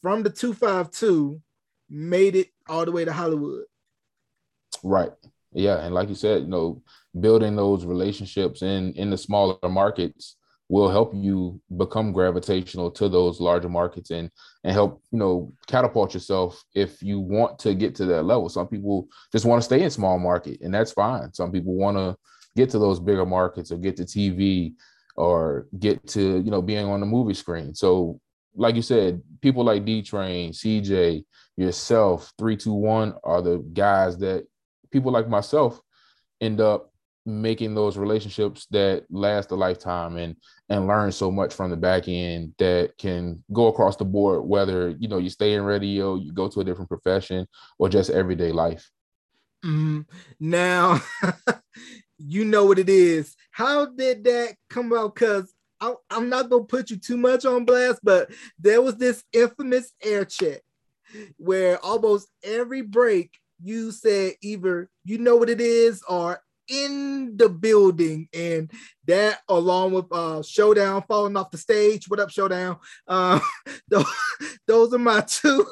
from the 252 made it all the way to Hollywood. Right. Yeah. And like you said, you know, building those relationships in in the smaller markets will help you become gravitational to those larger markets and and help you know catapult yourself if you want to get to that level some people just want to stay in small market and that's fine some people want to get to those bigger markets or get to tv or get to you know being on the movie screen so like you said people like d train cj yourself 321 are the guys that people like myself end up making those relationships that last a lifetime and and learn so much from the back end that can go across the board whether you know you stay in radio you go to a different profession or just everyday life. Mm, now you know what it is. How did that come about? Because i'm not gonna put you too much on blast but there was this infamous air check where almost every break you said either you know what it is or in the building, and that along with uh Showdown falling off the stage. What up, Showdown? Uh, those are my two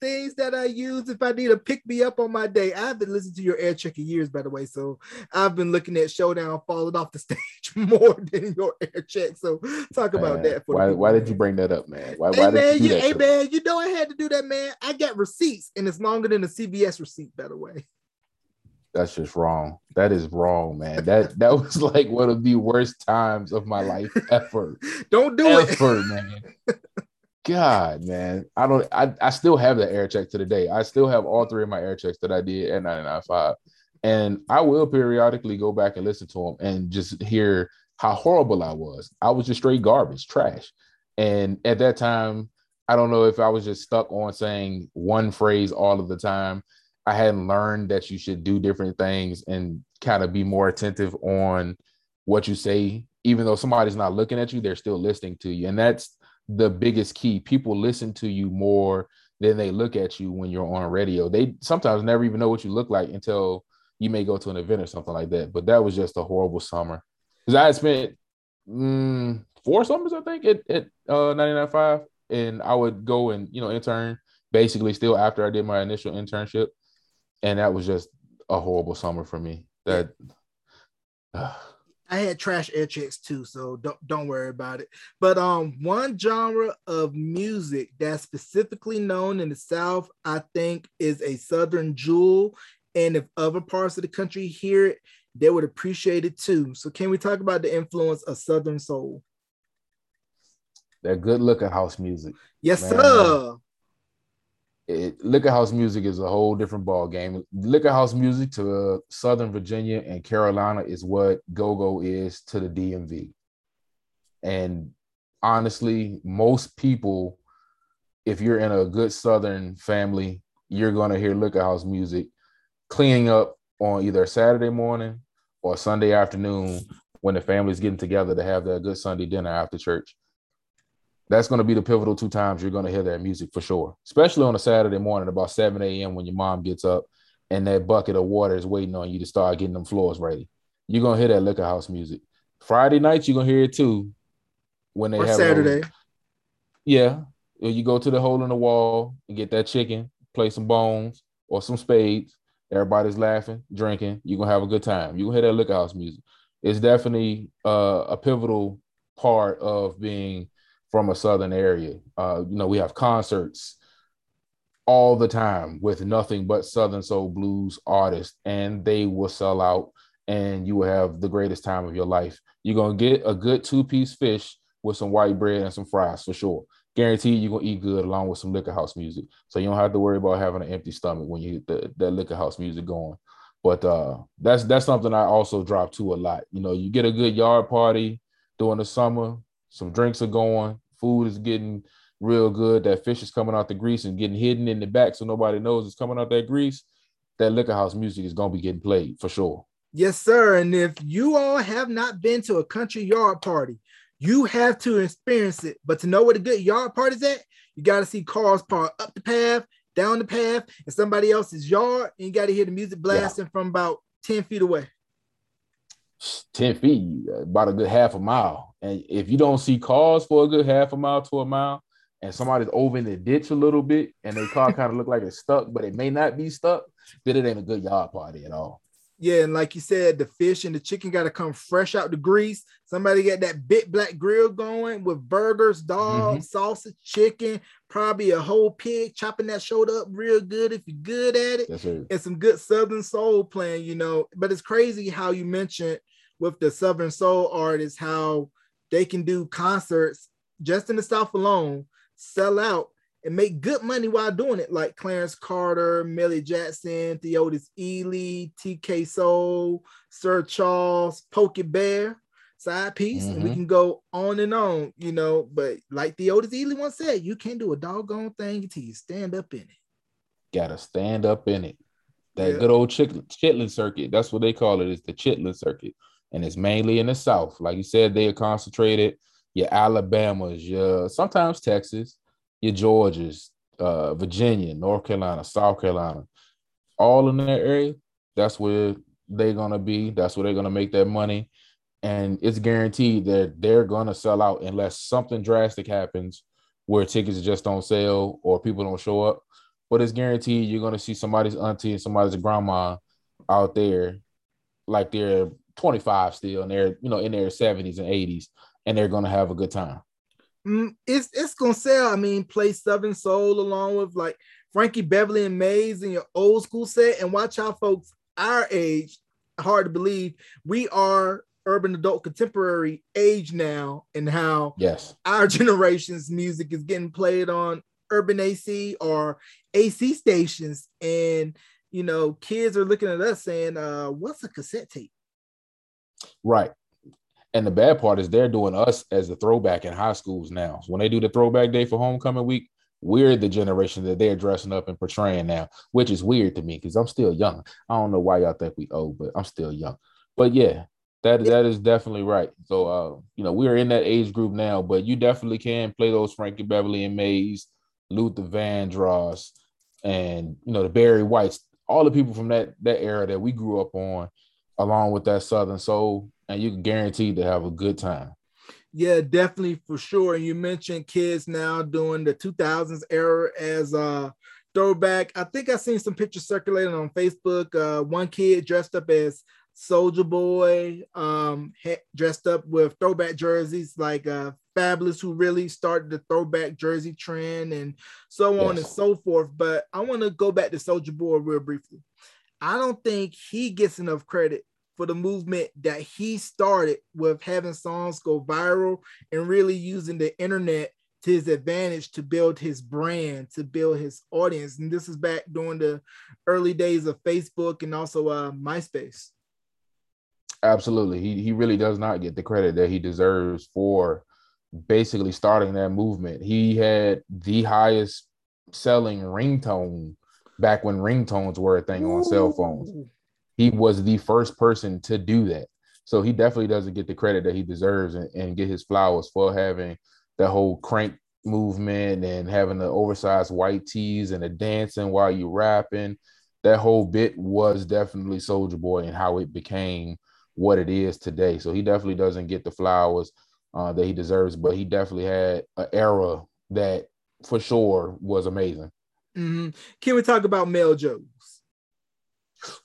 things that I use if I need to pick me up on my day. I've been listening to your air check in years, by the way, so I've been looking at Showdown falling off the stage more than your air check. So talk about that. why? Why did you bring that up, man? Why? Hey, why man, did you, you Hey man, you know I had to do that, man. I got receipts, and it's longer than a CVS receipt, by the way that's just wrong. That is wrong, man. That that was like one of the worst times of my life ever. don't do ever, it, man. God, man. I don't I, I still have the air check to the day. I still have all three of my air checks that I did at 99.5. And I will periodically go back and listen to them and just hear how horrible I was. I was just straight garbage, trash. And at that time, I don't know if I was just stuck on saying one phrase all of the time I hadn't learned that you should do different things and kind of be more attentive on what you say, even though somebody's not looking at you, they're still listening to you. And that's the biggest key. People listen to you more than they look at you when you're on radio. They sometimes never even know what you look like until you may go to an event or something like that. But that was just a horrible summer because I spent mm, four summers, I think, at, at uh, 99.5, and I would go and you know intern basically still after I did my initial internship, and that was just a horrible summer for me. That. Uh, I had trash air checks too, so don't don't worry about it. But um, one genre of music that's specifically known in the South, I think, is a Southern jewel. And if other parts of the country hear it, they would appreciate it too. So, can we talk about the influence of Southern soul? That good looking house music. Yes, man. sir it, liquor house music is a whole different ball game. Liquor house music to uh, Southern Virginia and Carolina is what go-go is to the DMV. And honestly, most people, if you're in a good Southern family, you're gonna hear liquor house music cleaning up on either Saturday morning or Sunday afternoon when the family's getting together to have their good Sunday dinner after church that's going to be the pivotal two times you're going to hear that music for sure, especially on a Saturday morning about 7 a.m. when your mom gets up and that bucket of water is waiting on you to start getting them floors ready. You're going to hear that liquor house music. Friday nights, you're going to hear it too when they or have Saturday. Those, yeah. You go to the hole in the wall and get that chicken, play some bones or some spades. Everybody's laughing, drinking. You're going to have a good time. You're going to hear that liquor house music. It's definitely uh, a pivotal part of being from a southern area. Uh, you know, we have concerts all the time with nothing but southern soul blues artists, and they will sell out, and you will have the greatest time of your life. You're gonna get a good two-piece fish with some white bread and some fries for sure. Guaranteed you're gonna eat good along with some liquor house music. So you don't have to worry about having an empty stomach when you get the, that liquor house music going. But uh, that's that's something I also drop to a lot. You know, you get a good yard party during the summer, some drinks are going, food is getting real good. That fish is coming out the grease and getting hidden in the back so nobody knows it's coming out that grease. That liquor house music is gonna be getting played for sure. Yes, sir. And if you all have not been to a country yard party, you have to experience it. But to know where the good yard party's at, you got to see cars parked up the path, down the path, in somebody else's yard, and you got to hear the music blasting yeah. from about 10 feet away. 10 feet, about a good half a mile. And if you don't see cars for a good half a mile to a mile, and somebody's over in the ditch a little bit, and their car kind of look like it's stuck, but it may not be stuck, then it ain't a good yard party at all. Yeah, and like you said, the fish and the chicken got to come fresh out the grease. Somebody got that big black grill going with burgers, dogs, mm-hmm. sausage, chicken, probably a whole pig, chopping that shoulder up real good if you're good at it, yes, and some good Southern soul playing, you know. But it's crazy how you mentioned with the Southern soul artists how they can do concerts just in the South alone, sell out and make good money while doing it, like Clarence Carter, Millie Jackson, Theodis Ealey, TK Soul, Sir Charles, Pokey Bear, side piece, mm-hmm. and we mm-hmm. can go on and on, you know. But like Theodis Ealey once said, you can't do a doggone thing until you stand up in it. Gotta stand up in it. That yeah. good old chitlin circuit. That's what they call it. Is the chitlin circuit and it's mainly in the South. Like you said, they are concentrated. Your Alabamas, your sometimes Texas, your Georgias, uh, Virginia, North Carolina, South Carolina, all in that area. That's where they're gonna be. That's where they're gonna make their money, and it's guaranteed that they're gonna sell out unless something drastic happens where tickets just don't sell or people don't show up. But it's guaranteed you're gonna see somebody's auntie and somebody's grandma out there like they're 25 still, and they're you know in their 70s and 80s, and they're gonna have a good time. Mm, it's it's gonna sell. I mean, play Southern Soul along with like Frankie Beverly and Maze and your old school set, and watch how folks our age. Hard to believe we are urban adult contemporary age now, and how yes our generation's music is getting played on urban AC or AC stations, and you know kids are looking at us saying, uh, "What's a cassette tape?" Right. And the bad part is they're doing us as the throwback in high schools now. So when they do the throwback day for homecoming week, we're the generation that they're dressing up and portraying now, which is weird to me because I'm still young. I don't know why y'all think we old, but I'm still young. But yeah, That that is definitely right. So uh, you know, we're in that age group now, but you definitely can play those Frankie Beverly and Maze, Luther Vandross, and you know, the Barry Whites, all the people from that that era that we grew up on, along with that Southern Soul, and you can guarantee to have a good time. Yeah, definitely for sure. And you mentioned kids now doing the 2000s era as uh throwback. I think I seen some pictures circulating on Facebook. Uh, one kid dressed up as Soldier Boy, um, dressed up with throwback jerseys like uh, Fabolous, who really started the throwback jersey trend, and so on yes. and so forth. But I want to go back to Soldier Boy real briefly. I don't think he gets enough credit for the movement that he started with having songs go viral and really using the internet to his advantage to build his brand, to build his audience. And this is back during the early days of Facebook and also uh, MySpace. Absolutely. He, he really does not get the credit that he deserves for basically starting that movement. He had the highest selling ringtone back when ringtones were a thing on cell phones. He was the first person to do that. So he definitely doesn't get the credit that he deserves and, and get his flowers for having the whole crank movement and having the oversized white tees and the dancing while you rapping. That whole bit was definitely Soldier Boy and how it became what it is today. So he definitely doesn't get the flowers uh, that he deserves, but he definitely had an era that for sure was amazing. Mm-hmm. Can we talk about Mel Joes?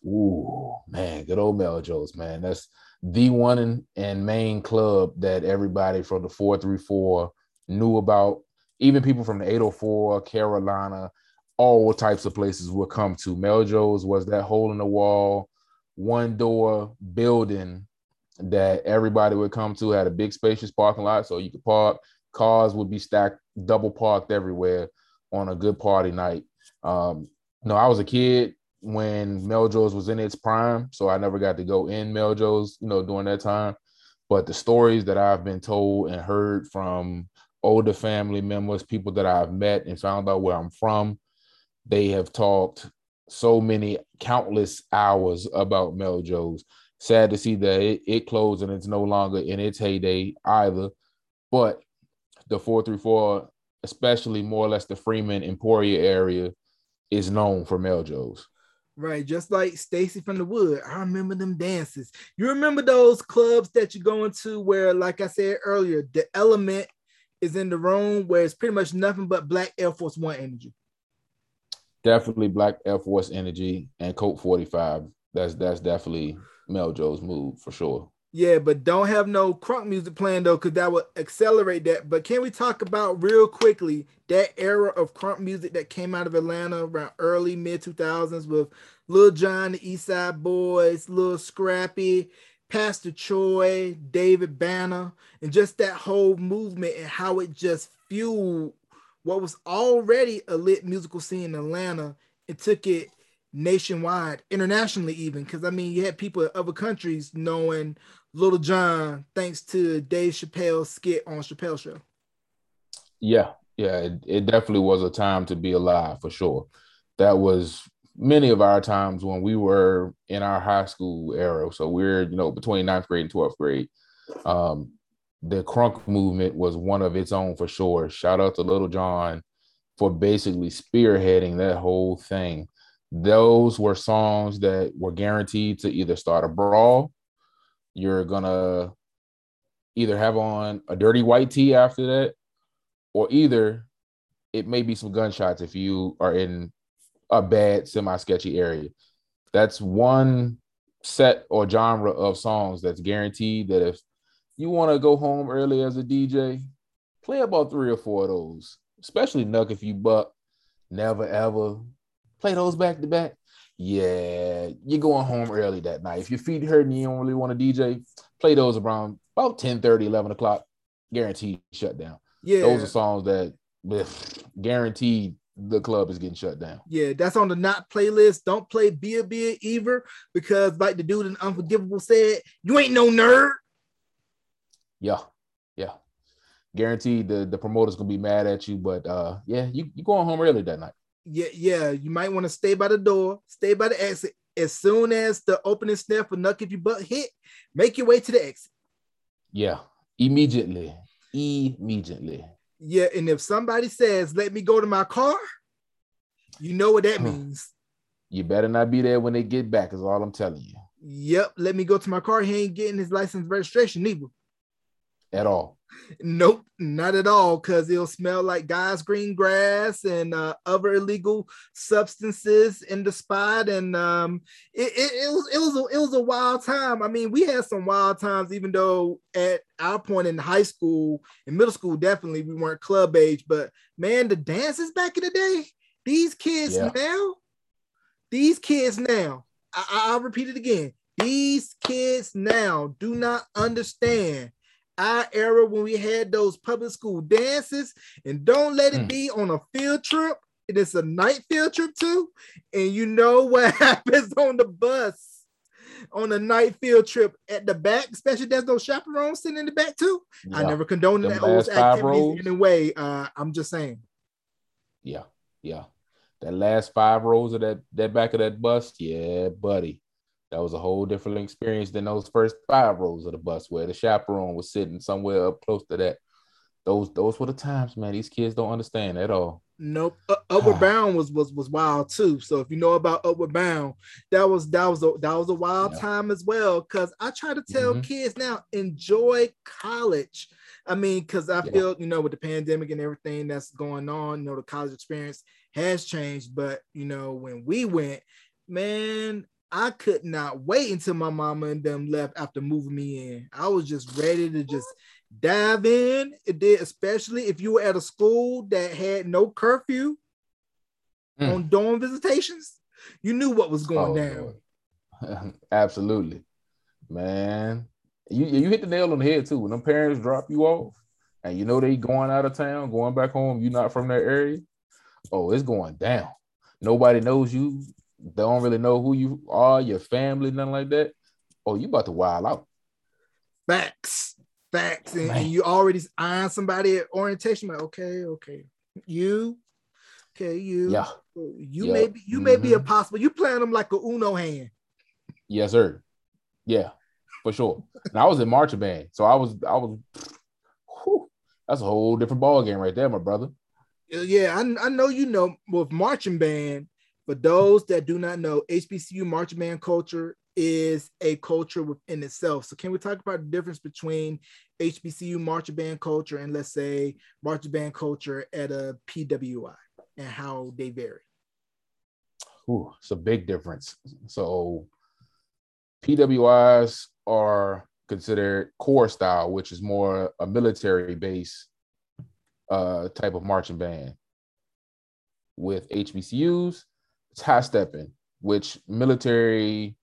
Ooh, man, good old Mel Joes, man. That's the one and main club that everybody from the 434 knew about. Even people from the 804, Carolina, all types of places would come to. Mel Joe's was that hole in the wall, one door building that everybody would come to, had a big spacious parking lot so you could park. Cars would be stacked, double parked everywhere on a good party night. Um, no, I was a kid when Mel Joe's was in its prime, so I never got to go in Mel Joe's, you know, during that time. But the stories that I've been told and heard from older family members, people that I've met and found out where I'm from. They have talked so many countless hours about Mel Joe's. Sad to see that it, it closed and it's no longer in its heyday either. But the 434, especially more or less the Freeman Emporia area, is known for Mel Joe's. Right, just like Stacy from the Wood. I remember them dances. You remember those clubs that you go into where, like I said earlier, the element is in the room where it's pretty much nothing but black Air Force One energy. Definitely black Air Force energy and Colt 45. That's that's definitely Mel Joe's move for sure. Yeah, but don't have no crunk music playing though, because that would accelerate that. But can we talk about real quickly that era of crunk music that came out of Atlanta around early mid 2000s with Lil Jon, the East Side Boyz, Lil Scrappy, Pastor Troy, David Banner, and just that whole movement and how it just fueled what was already a lit musical scene in Atlanta and took it nationwide, internationally, even. Because I mean, you had people in other countries knowing Lil Jon thanks to Dave Chappelle's skit on Chappelle Show. Yeah, yeah, it, it definitely was a time to be alive for sure. That was many of our times when we were in our high school era. So we're, you know, between ninth grade and 12th grade. Um, the crunk movement was one of its own for sure. Shout out to Lil Jon for basically spearheading that whole thing. Those were songs that were guaranteed to either start a brawl, you're gonna either have on a dirty white tee after that, or either it may be some gunshots if you are in a bad semi-sketchy area. That's one set or genre of songs that's guaranteed that if you want to go home early as a DJ, play about three or four of those, especially Knuck if you buck, never ever play those back to back. Yeah, you're going home early that night. If your feet hurt and you don't really want to DJ, play those around about 10 30, 11 o'clock, guaranteed shut down. Yeah, those are songs that guaranteed the club is getting shut down. Yeah, that's on the not playlist. Don't play Bia' Bia' either because, like the dude in Unforgivable said, you ain't no nerd. Yeah, yeah. Guaranteed the, the promoter's gonna be mad at you, but uh yeah, you you going home early that night. Yeah, yeah. You might want to stay by the door, stay by the exit, as soon as the opening snap for Knuck If You Buck hit, make your way to the exit. Yeah, immediately. Immediately. Yeah, and if somebody says, let me go to my car, you know what that means. You better not be there when they get back, is all I'm telling you. Yep, let me go to my car. He ain't getting his license registration either. At all. Nope, not at all, because it'll smell like guy's green grass and uh, other illegal substances in the spot. And um, it, it, it, was it was a, it was a wild time. I mean, we had some wild times, even though at our point in high school and middle school, definitely we weren't club age. But man, the dances back in the day, these kids yeah. now, these kids now, I, I'll repeat it again. These kids now do not understand our era when we had those public school dances, and don't let it mm. be on a field trip. It is a night field trip too, and you know what happens on the bus on a night field trip at the back, especially there's no chaperones sitting in the back too. Yeah. I never condone that those activities in any way. Uh, I'm just saying. Yeah, yeah. That last five rows of that that back of that bus, yeah, buddy that was a whole different experience than those first five rows of the bus where the chaperone was sitting somewhere up close to that. Those those were the times, man. These kids don't understand at all. Nope. Uh, Upward Bound was was was wild too. So if you know about Upward Bound, that was that was a that was a wild yeah. time as well. Cause I try to tell mm-hmm. kids now enjoy college. I mean, because I yeah. feel you know with the pandemic and everything that's going on, you know the college experience has changed. But you know when we went, man, I could not wait until my mama and them left after moving me in. I was just ready to just dive in. It did, especially if you were at a school that had no curfew mm. on dorm visitations. You knew what was going oh, down. Absolutely, man. You you hit the nail on the head too. When them parents drop you off, and you know they going out of town, going back home. You're not from that area. Oh, it's going down. Nobody knows you don't really know who you are, your family, nothing like that, oh, you about to wild out. Facts, facts, and, and you already eyeing somebody at orientation. Like, okay, okay, you, okay, you, yeah, you yep. may be, you mm-hmm. may be a mm-hmm. possible. You playing them like a Uno hand. Yes, sir. Yeah, for sure. and I was in marching band, so I was, I was. Whew, that's a whole different ball game right there, my brother. Yeah, I, I know you know with marching band for those that do not know, HBCU marching band culture is a culture within itself. So, can we talk about the difference between HBCU marching band culture and let's say marching band culture at a PWI and how they vary? Ooh, it's a big difference. So, PWIs are considered corps style, which is more a military base uh, type of marching band. With HBCUs, high stepping, which military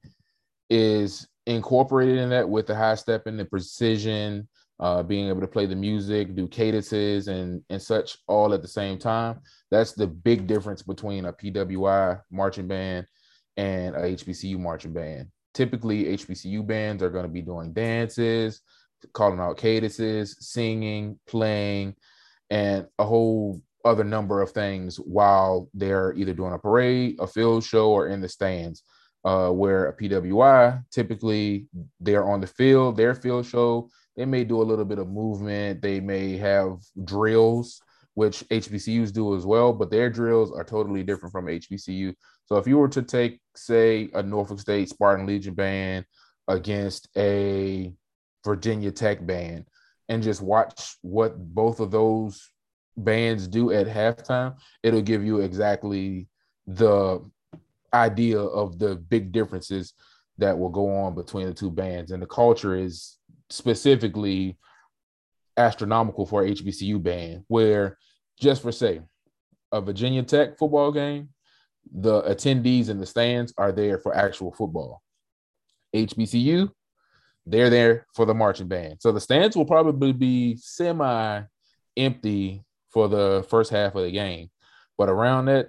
is incorporated in that with the high stepping, the precision, uh, being able to play the music, do cadences and and such all at the same time. That's the big difference between a PWI marching band and a HBCU marching band. Typically, HBCU bands are going to be doing dances, calling out cadences, singing, playing, and a whole other number of things while they're either doing a parade, a field show, or in the stands. Uh, where a PWI typically they're on the field, their field show, they may do a little bit of movement, they may have drills, which HBCUs do as well, but their drills are totally different from HBCU. So if you were to take, say, a Norfolk State Spartan Legion band against a Virginia Tech band and just watch what both of those bands do at halftime, it'll give you exactly the idea of the big differences that will go on between the two bands. And the culture is specifically astronomical for HBCU band, where just for say a Virginia Tech football game, the attendees in the stands are there for actual football. HBCU, they're there for the marching band. So the stands will probably be semi empty for the first half of the game. But around that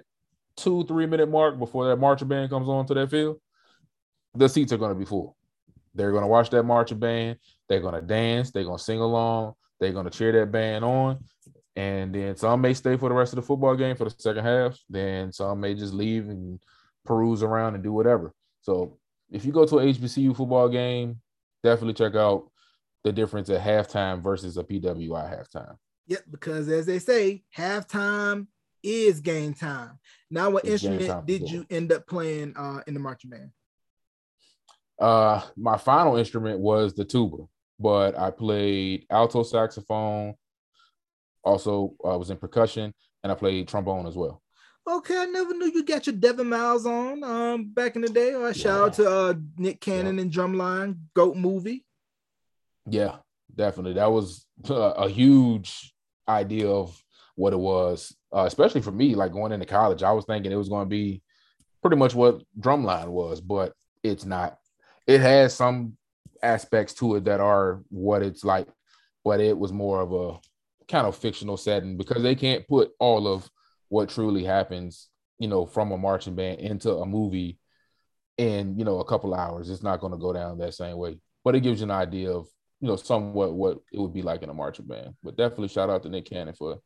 two, three minute mark before that marching band comes onto that field, the seats are going to be full. They're going to watch that marching band. They're going to dance. They're going to sing along. They're going to cheer that band on. And then some may stay for the rest of the football game for the second half. Then some may just leave and peruse around and do whatever. So if you go to a HBCU football game, definitely check out the difference at halftime versus a PWI halftime. Yep, because as they say, halftime is game time. Now, what it's instrument did you end up playing uh, in the marching band? Uh, my final instrument was the tuba, but I played alto saxophone. Also, I was in percussion, and I played trombone as well. Okay, I never knew you got your Devon Miles on um back in the day. Uh, shout out to uh, Nick Cannon yeah. and Drumline Goat Movie. Yeah, definitely. That was a, a huge idea of what it was, uh, especially for me. Like going into college, I was thinking it was going to be pretty much what Drumline was, but it's not. It has some aspects to it that are what it's like, but it was more of a kind of fictional setting because they can't put all of what truly happens, you know, from a marching band into a movie in, you know, a couple hours. It's not going to go down that same way, but it gives you an idea of you know, somewhat what it would be like in a marching band. But definitely shout out to Nick Cannon for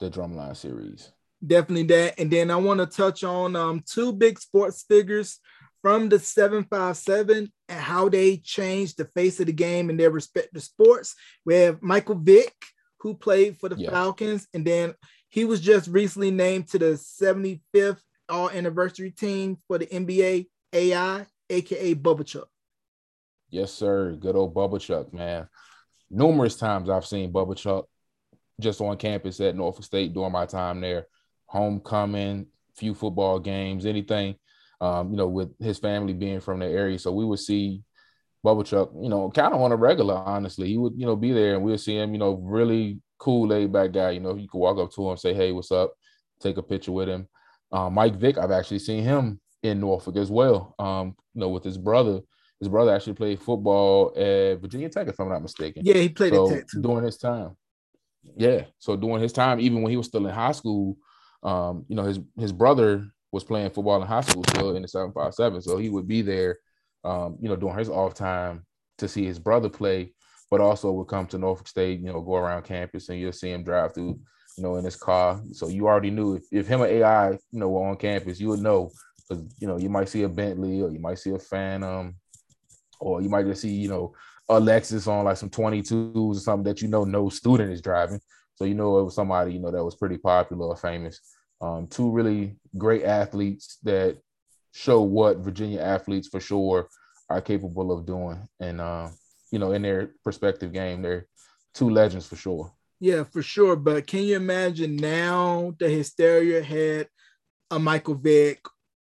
the drumline series. Definitely that. And then I want to touch on um, two big sports figures from the 757 and how they changed the face of the game in their respective sports. We have Michael Vick, who played for the yeah. Falcons, and then he was just recently named to the 75th All Anniversary team for the NBA AI, aka Bubba Chuck. Yes, sir. Good old Bubba Chuck, man. Numerous times I've seen Bubba Chuck just on campus at Norfolk State during my time there. Homecoming, few football games, anything. Um, you know, with his family being from the area, so we would see Bubba Chuck, you know, kind of on a regular. Honestly, he would, you know, be there, and we would see him, you know, really cool, laid back guy. You know, you could walk up to him, say, "Hey, what's up?" Take a picture with him. Um, Mike Vick, I've actually seen him in Norfolk as well. Um, you know, with his brother his brother actually played football at Virginia Tech, if I'm not mistaken. Yeah, he played so, at Tech too. during his time. Yeah, so during his time, even when he was still in high school, um, you know, his his brother was playing football in high school still in the seven five seven, so he would be there, um, you know, during his off time to see his brother play, but also would come to Norfolk State, you know, go around campus, and you'll see him drive through, you know, in his car. So you already knew if, if him or AI, you know, were on campus, you would know because you know you might see a Bentley or you might see a Phantom or you might just see, you know, a Lexus on like some 22s or something that you know no student is driving. So you know it was somebody, you know, that was pretty popular or famous. Um, two really great athletes that show what Virginia athletes for sure are capable of doing. And uh, you know, in their perspective game, they're two legends for sure. Yeah, for sure. But can you imagine now the hysteria had a Michael Vick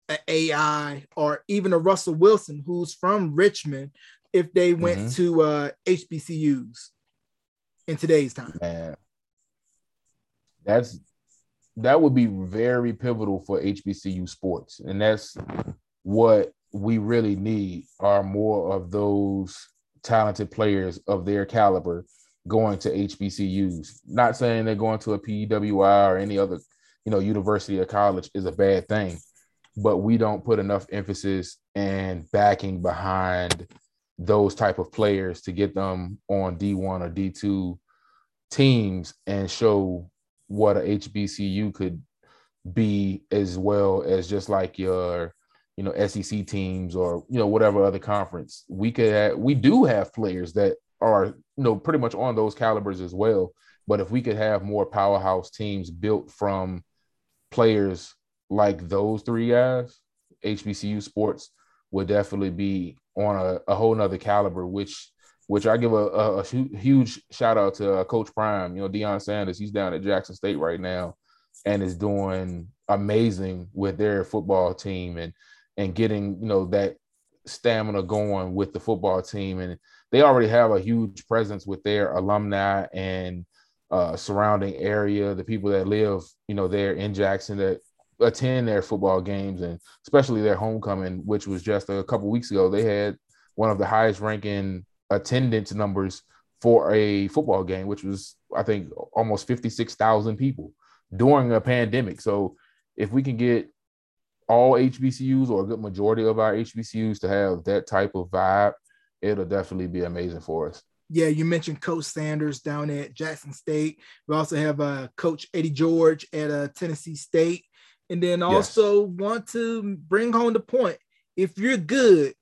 an AI or even a Russell Wilson who's from Richmond if they went mm-hmm. to uh, HBCUs in today's time. Man, that's that would be very pivotal for HBCU sports, and that's what we really need are more of those talented players of their caliber going to HBCUs. Not saying they're going to a PWI or any other, you know, university or college is a bad thing, but we don't put enough emphasis and backing behind those type of players to get them on D1 or D2 teams and show what a HBCU could be as well as just like your you know SEC teams or you know whatever other conference. We could have, we do have players that are you know pretty much on those calibers as well. But if we could have more powerhouse teams built from players like those three guys, HBCU sports would definitely be on a, a whole nother caliber, which which I give a, a, a huge shout out to uh, Coach Prime. You know, Deion Sanders, he's down at Jackson State right now and is doing amazing with their football team and and getting, you know, that stamina going with the football team. And they already have a huge presence with their alumni and uh, surrounding area, the people that live, you know, there in Jackson that attend their football games and especially their homecoming, which was just a couple weeks ago. They had one of the highest ranking attendance numbers for a football game, which was I think almost 56,000 people during a pandemic. So if we can get all HBCUs or a good majority of our HBCUs to have that type of vibe, it'll definitely be amazing for us. Yeah, you mentioned Coach Sanders down at Jackson State. We also have uh, Coach Eddie George at uh, Tennessee State. And then also yes. want to bring home the point if you're good,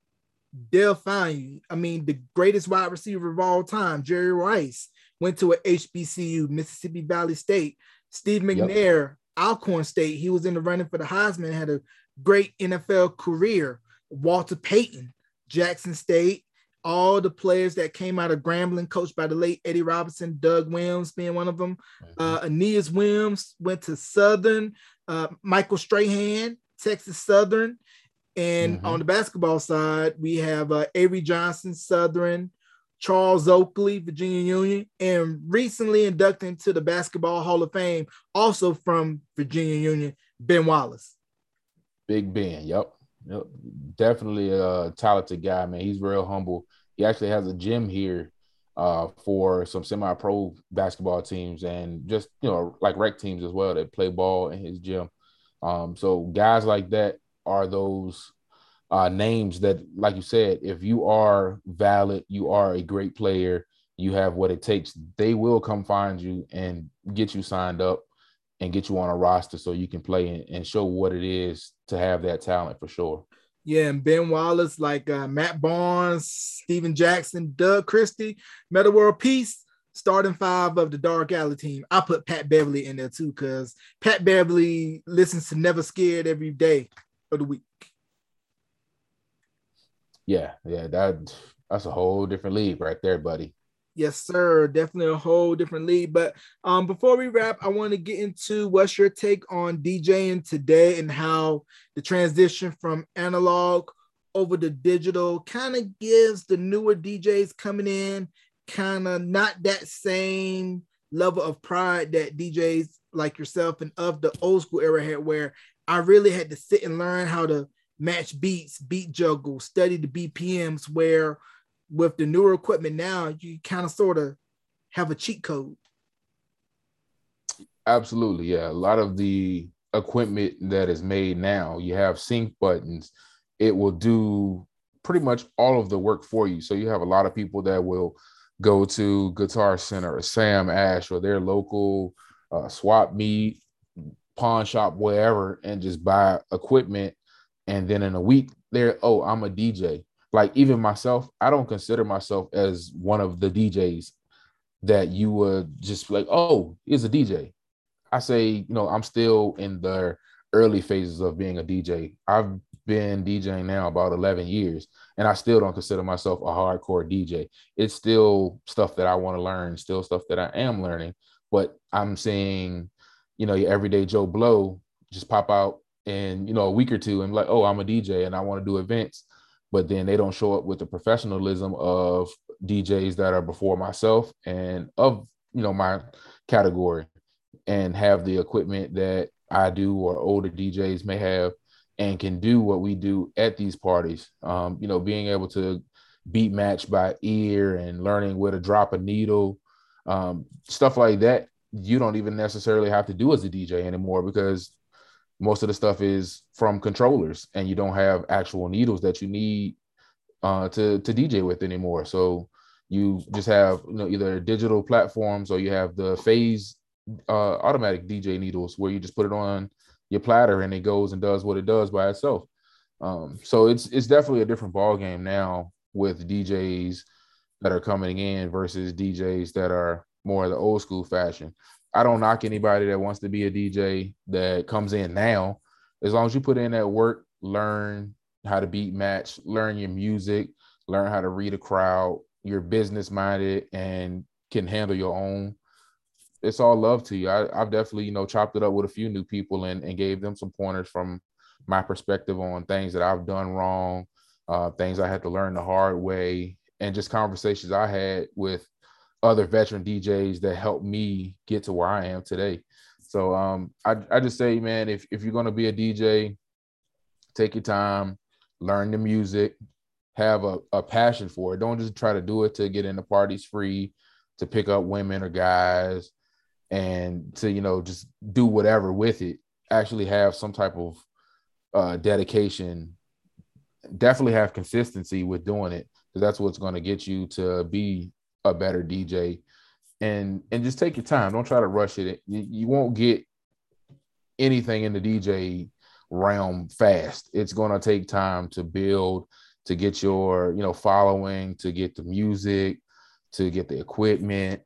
they'll find you. I mean, the greatest wide receiver of all time, Jerry Rice, went to a HBCU, Mississippi Valley State. Steve McNair, yep. Alcorn State, he was in the running for the Heisman, had a great NFL career. Walter Payton, Jackson State, all the players that came out of Grambling, coached by the late Eddie Robinson, Doug Williams being one of them. Mm-hmm. Uh, Aeneas Williams went to Southern. Uh, Michael Strahan, Texas Southern. And mm-hmm. on the basketball side, we have uh, Avery Johnson, Southern, Charles Oakley, Virginia Union, and recently inducted into the Basketball Hall of Fame, also from Virginia Union, Ben Wallace. Big Ben, yep. yep. Definitely a talented guy, man. He's real humble he actually has a gym here uh, for some semi-pro basketball teams and just you know like rec teams as well that play ball in his gym. Um, so guys like that are those uh, names that, like you said, if you are valid, you are a great player, you have what it takes. They will come find you and get you signed up and get you on a roster so you can play and, and show what it is to have that talent for sure. Yeah, and Ben Wallace, like uh, Matt Barnes, Steven Jackson, Doug Christie, Metta World Peace, starting five of the Dark Alley team. I put Pat Beverley in there too, because Pat Beverley listens to Never Scared every day of the week. Yeah, yeah, that that's a whole different league right there, buddy. Yes, sir. Definitely a whole different league. But um, before we wrap, I want to get into what's your take on DJing today and how the transition from analog over to digital kind of gives the newer DJs coming in kind of not that same level of pride that DJs like yourself and of the old school era had, where I really had to sit and learn how to match beats, beat juggle, study the BPMs, where with the newer equipment now, you kind of sort of have a cheat code. Absolutely, yeah. A lot of the equipment that is made now, you have sync buttons. It will do pretty much all of the work for you. So you have a lot of people that will go to Guitar Center or Sam Ash or their local uh, swap meet, pawn shop, wherever, and just buy equipment. And then in a week, they're, oh, I'm a DJ like even myself, I don't consider myself as one of the DJs that you would just like, oh, he's a DJ. I say, you know, I'm still in the early phases of being a DJ. I've been DJing now about 11 years, and I still don't consider myself a hardcore DJ. It's still stuff that I want to learn, still stuff that I am learning, but I'm seeing, you know, your everyday Joe Blow just pop out in, you know, a week or two and like, oh, I'm a DJ and I want to do events but then they don't show up with the professionalism of DJs that are before myself and of you know my category and have the equipment that I do or older DJs may have and can do what we do at these parties. Um, you know, being able to beat match by ear and learning where to drop a needle, um, stuff like that. You don't even necessarily have to do as a DJ anymore because most of the stuff is from controllers and you don't have actual needles that you need uh, to to DJ with anymore. So you just have you know either digital platforms or you have the phase uh, automatic DJ needles where you just put it on your platter and it goes and does what it does by itself. Um, so it's it's definitely a different ball game now with DJs that are coming in versus DJs that are more of the old school fashion. I don't knock anybody that wants to be a DJ that comes in now. As long as you put in that work, learn how to beat match, learn your music, learn how to read a crowd, you're business minded and can handle your own. It's all love to you. I, have definitely, you know, chopped it up with a few new people and, and gave them some pointers from my perspective on things that I've done wrong, uh, things I had to learn the hard way, and just conversations I had with other veteran DJs that helped me get to where I am today. So um, I, I just say, man, if, if you're going to be a DJ, take your time, learn the music, have a, a passion for it. Don't just try to do it to get into parties free, to pick up women or guys, and to, you know, just do whatever with it. Actually have some type of uh, dedication. Definitely have consistency with doing it because that's what's going to get you to be a better DJ, and and just take your time. Don't try to rush it. You, you won't get anything in the DJ realm fast. It's going to take time to build, to get your, you know, following, to get the music, to get the equipment,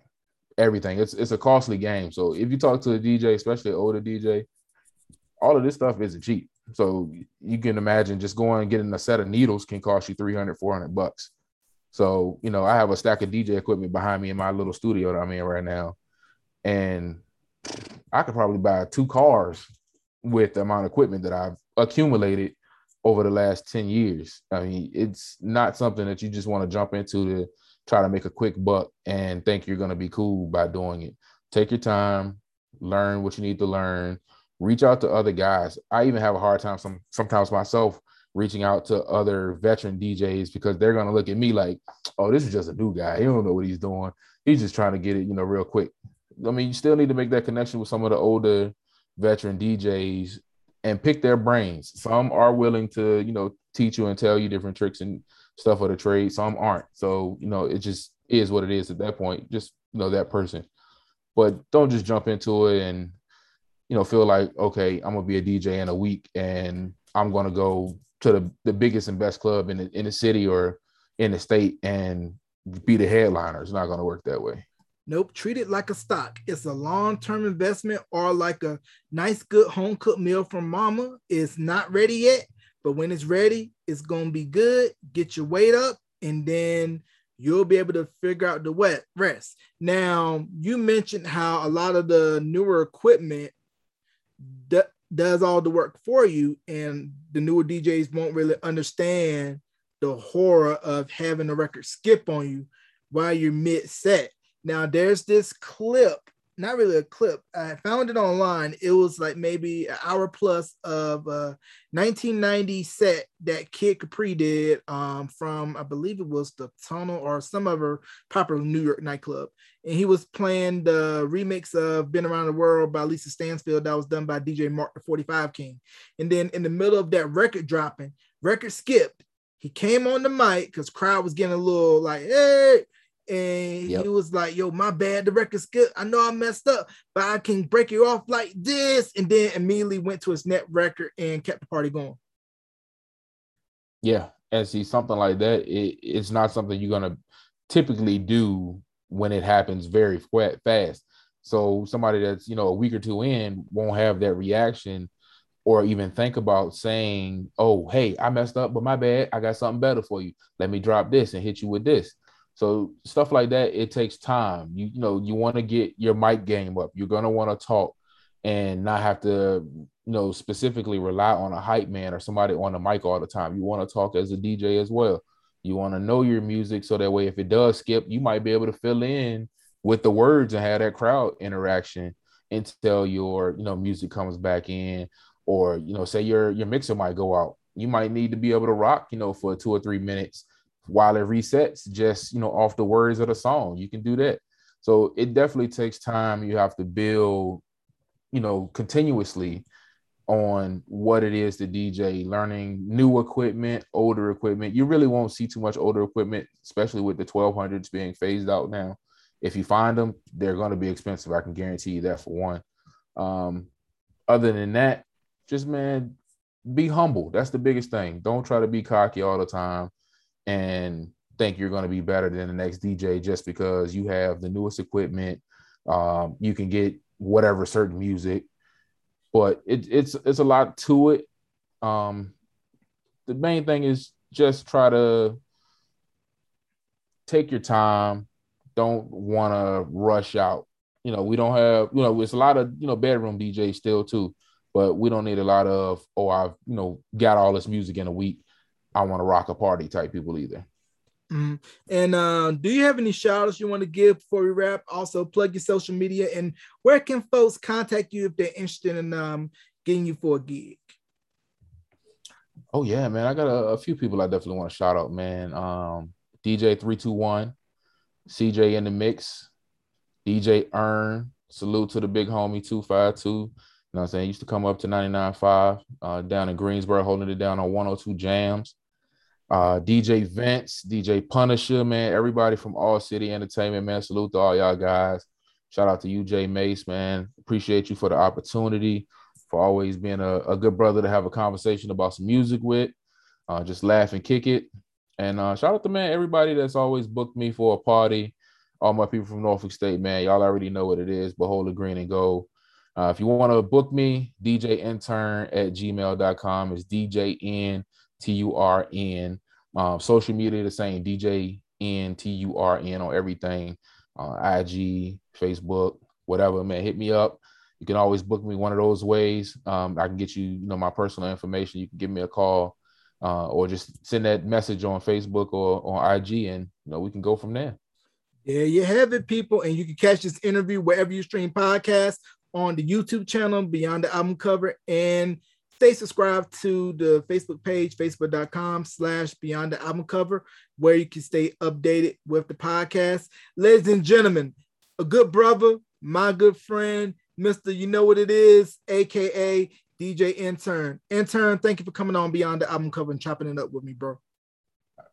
everything. It's it's a costly game. So if you talk to a DJ, especially an older DJ, all of this stuff isn't cheap. So you can imagine just going and getting a set of needles can cost you 300, 400 bucks. So, you know, I have a stack of DJ equipment behind me in my little studio that I'm in right now. And I could probably buy two cars with the amount of equipment that I've accumulated over the last 10 years. I mean, it's not something that you just want to jump into to try to make a quick buck and think you're going to be cool by doing it. Take your time, learn what you need to learn, reach out to other guys. I even have a hard time some sometimes myself reaching out to other veteran DJs because they're to look at me like, "Oh, this is just a new guy. He don't know what he's doing. He's just trying to get it, you know, real quick." I mean, you still need to make that connection with some of the older veteran DJs and pick their brains. Some are willing to, you know, teach you and tell you different tricks and stuff of the trade. Some aren't. So, you know, it just is what it is at that point. Just you know that person. But don't just jump into it and, you know, feel like, okay, I'm gonna be a DJ in a week and I'm gonna go to the, the biggest and best club in the in the city or in the state and be the headliner. It's not gonna work that way. Nope, treat it like a stock. It's a long-term investment or like a nice, good home cooked meal from mama. It's not ready yet, but when it's ready, it's gonna be good. Get your weight up, and then you'll be able to figure out the wet rest. Now, you mentioned how a lot of the newer equipment does all the work for you, and the newer DJs won't really understand the horror of having a record skip on you while you're mid set. Now, there's this clip not really a clip. I found it online. It was like maybe an hour plus of a 1990 set that Kid Capri did um, from, I believe it was the Tunnel or some other popular New York nightclub. And he was playing the remix of Been Around the World by Lisa Stansfield that was done by DJ Mark the 45 King. And then in the middle of that record dropping, record skipped. He came on the mic because crowd was getting a little like, hey, and yep. he was like, "Yo, my bad. The record's good. I know I messed up, but I can break it off like this." And then immediately went to his net record and kept the party going. Yeah, and see something like that. It, it's not something you're gonna typically do when it happens very fast. So somebody that's you know a week or two in won't have that reaction or even think about saying, "Oh, hey, I messed up, but my bad. I got something better for you. Let me drop this and hit you with this." So stuff like that, it takes time. You you know, you want to get your mic game up. You're gonna want to talk and not have to, you know, specifically rely on a hype man or somebody on the mic all the time. You want to talk as a DJ as well. You want to know your music so that way if it does skip, you might be able to fill in with the words and have that crowd interaction until your, you know, music comes back in or, you know, say your your mixer might go out. You might need to be able to rock, you know, for two or three minutes while it resets just you know off the words of the song. You can do that. So it definitely takes time. You have to build you know continuously on what it is to dj learning new equipment older equipment. You really won't see too much older equipment especially with the 1200s being phased out now. If you find them they're going to be expensive. I can guarantee you that for one. Um, other than that just man be humble. That's the biggest thing. Don't try to be cocky all the time and think you're going to be better than the next DJ just because you have the newest equipment. Um, you can get whatever certain music, but it, it's it's a lot to it. Um, the main thing is just try to take your time. Don't want to rush out. You know, we don't have you know it's a lot of you know bedroom DJs still too, but we don't need a lot of oh I've you know got all this music in a week. I want to rock a party type people either. Mm-hmm. And uh, do you have any shout outs you want to give before we wrap? Also, plug your social media and where can folks contact you if they're interested in um, getting you for a gig? Oh yeah, man. I got a, a few people I definitely want to shout out, man. Um, DJ 321, CJ in the mix, DJ Earn, salute to the big homie 252. You know what I'm saying? Used to come up to 99.5 uh, down in Greensboro, holding it down on 102 JAMZ uh, DJ Vince, DJ Punisher, man, everybody from All City Entertainment, man. Salute to all y'all guys. Shout out to Jay Mace, man. Appreciate you for the opportunity. for always being a, a good brother to have a conversation about some music with. Uh, just laugh and kick it. And uh, shout out to man, everybody that's always booked me for a party. All my people from Norfolk State, man, y'all already know what it is. Behold the green and gold. Uh, if you want to book me, DJ intern at gmail.com is DJ N T U R N. Um, social media, the same DJ N T U R N on everything uh, IG, Facebook, whatever, man. Hit me up. You can always book me one of those ways. Um, I can get you, you know, my personal information. You can give me a call uh, or just send that message on Facebook or on IG, and you know we can go from there. There you have it, people, and you can catch this interview wherever you stream podcasts on the YouTube channel Beyond the Album Cover, and stay subscribed to the Facebook page, facebook.com slash Beyond the Album Cover, where you can stay updated with the podcast. Ladies and gentlemen, a good brother, my good friend, Mr. You Know What It Is, aka DJ Intern. Intern, thank you for coming on Beyond the Album Cover and chopping it up with me, bro.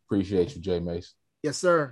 Appreciate you, Jay Mace. Yes, sir.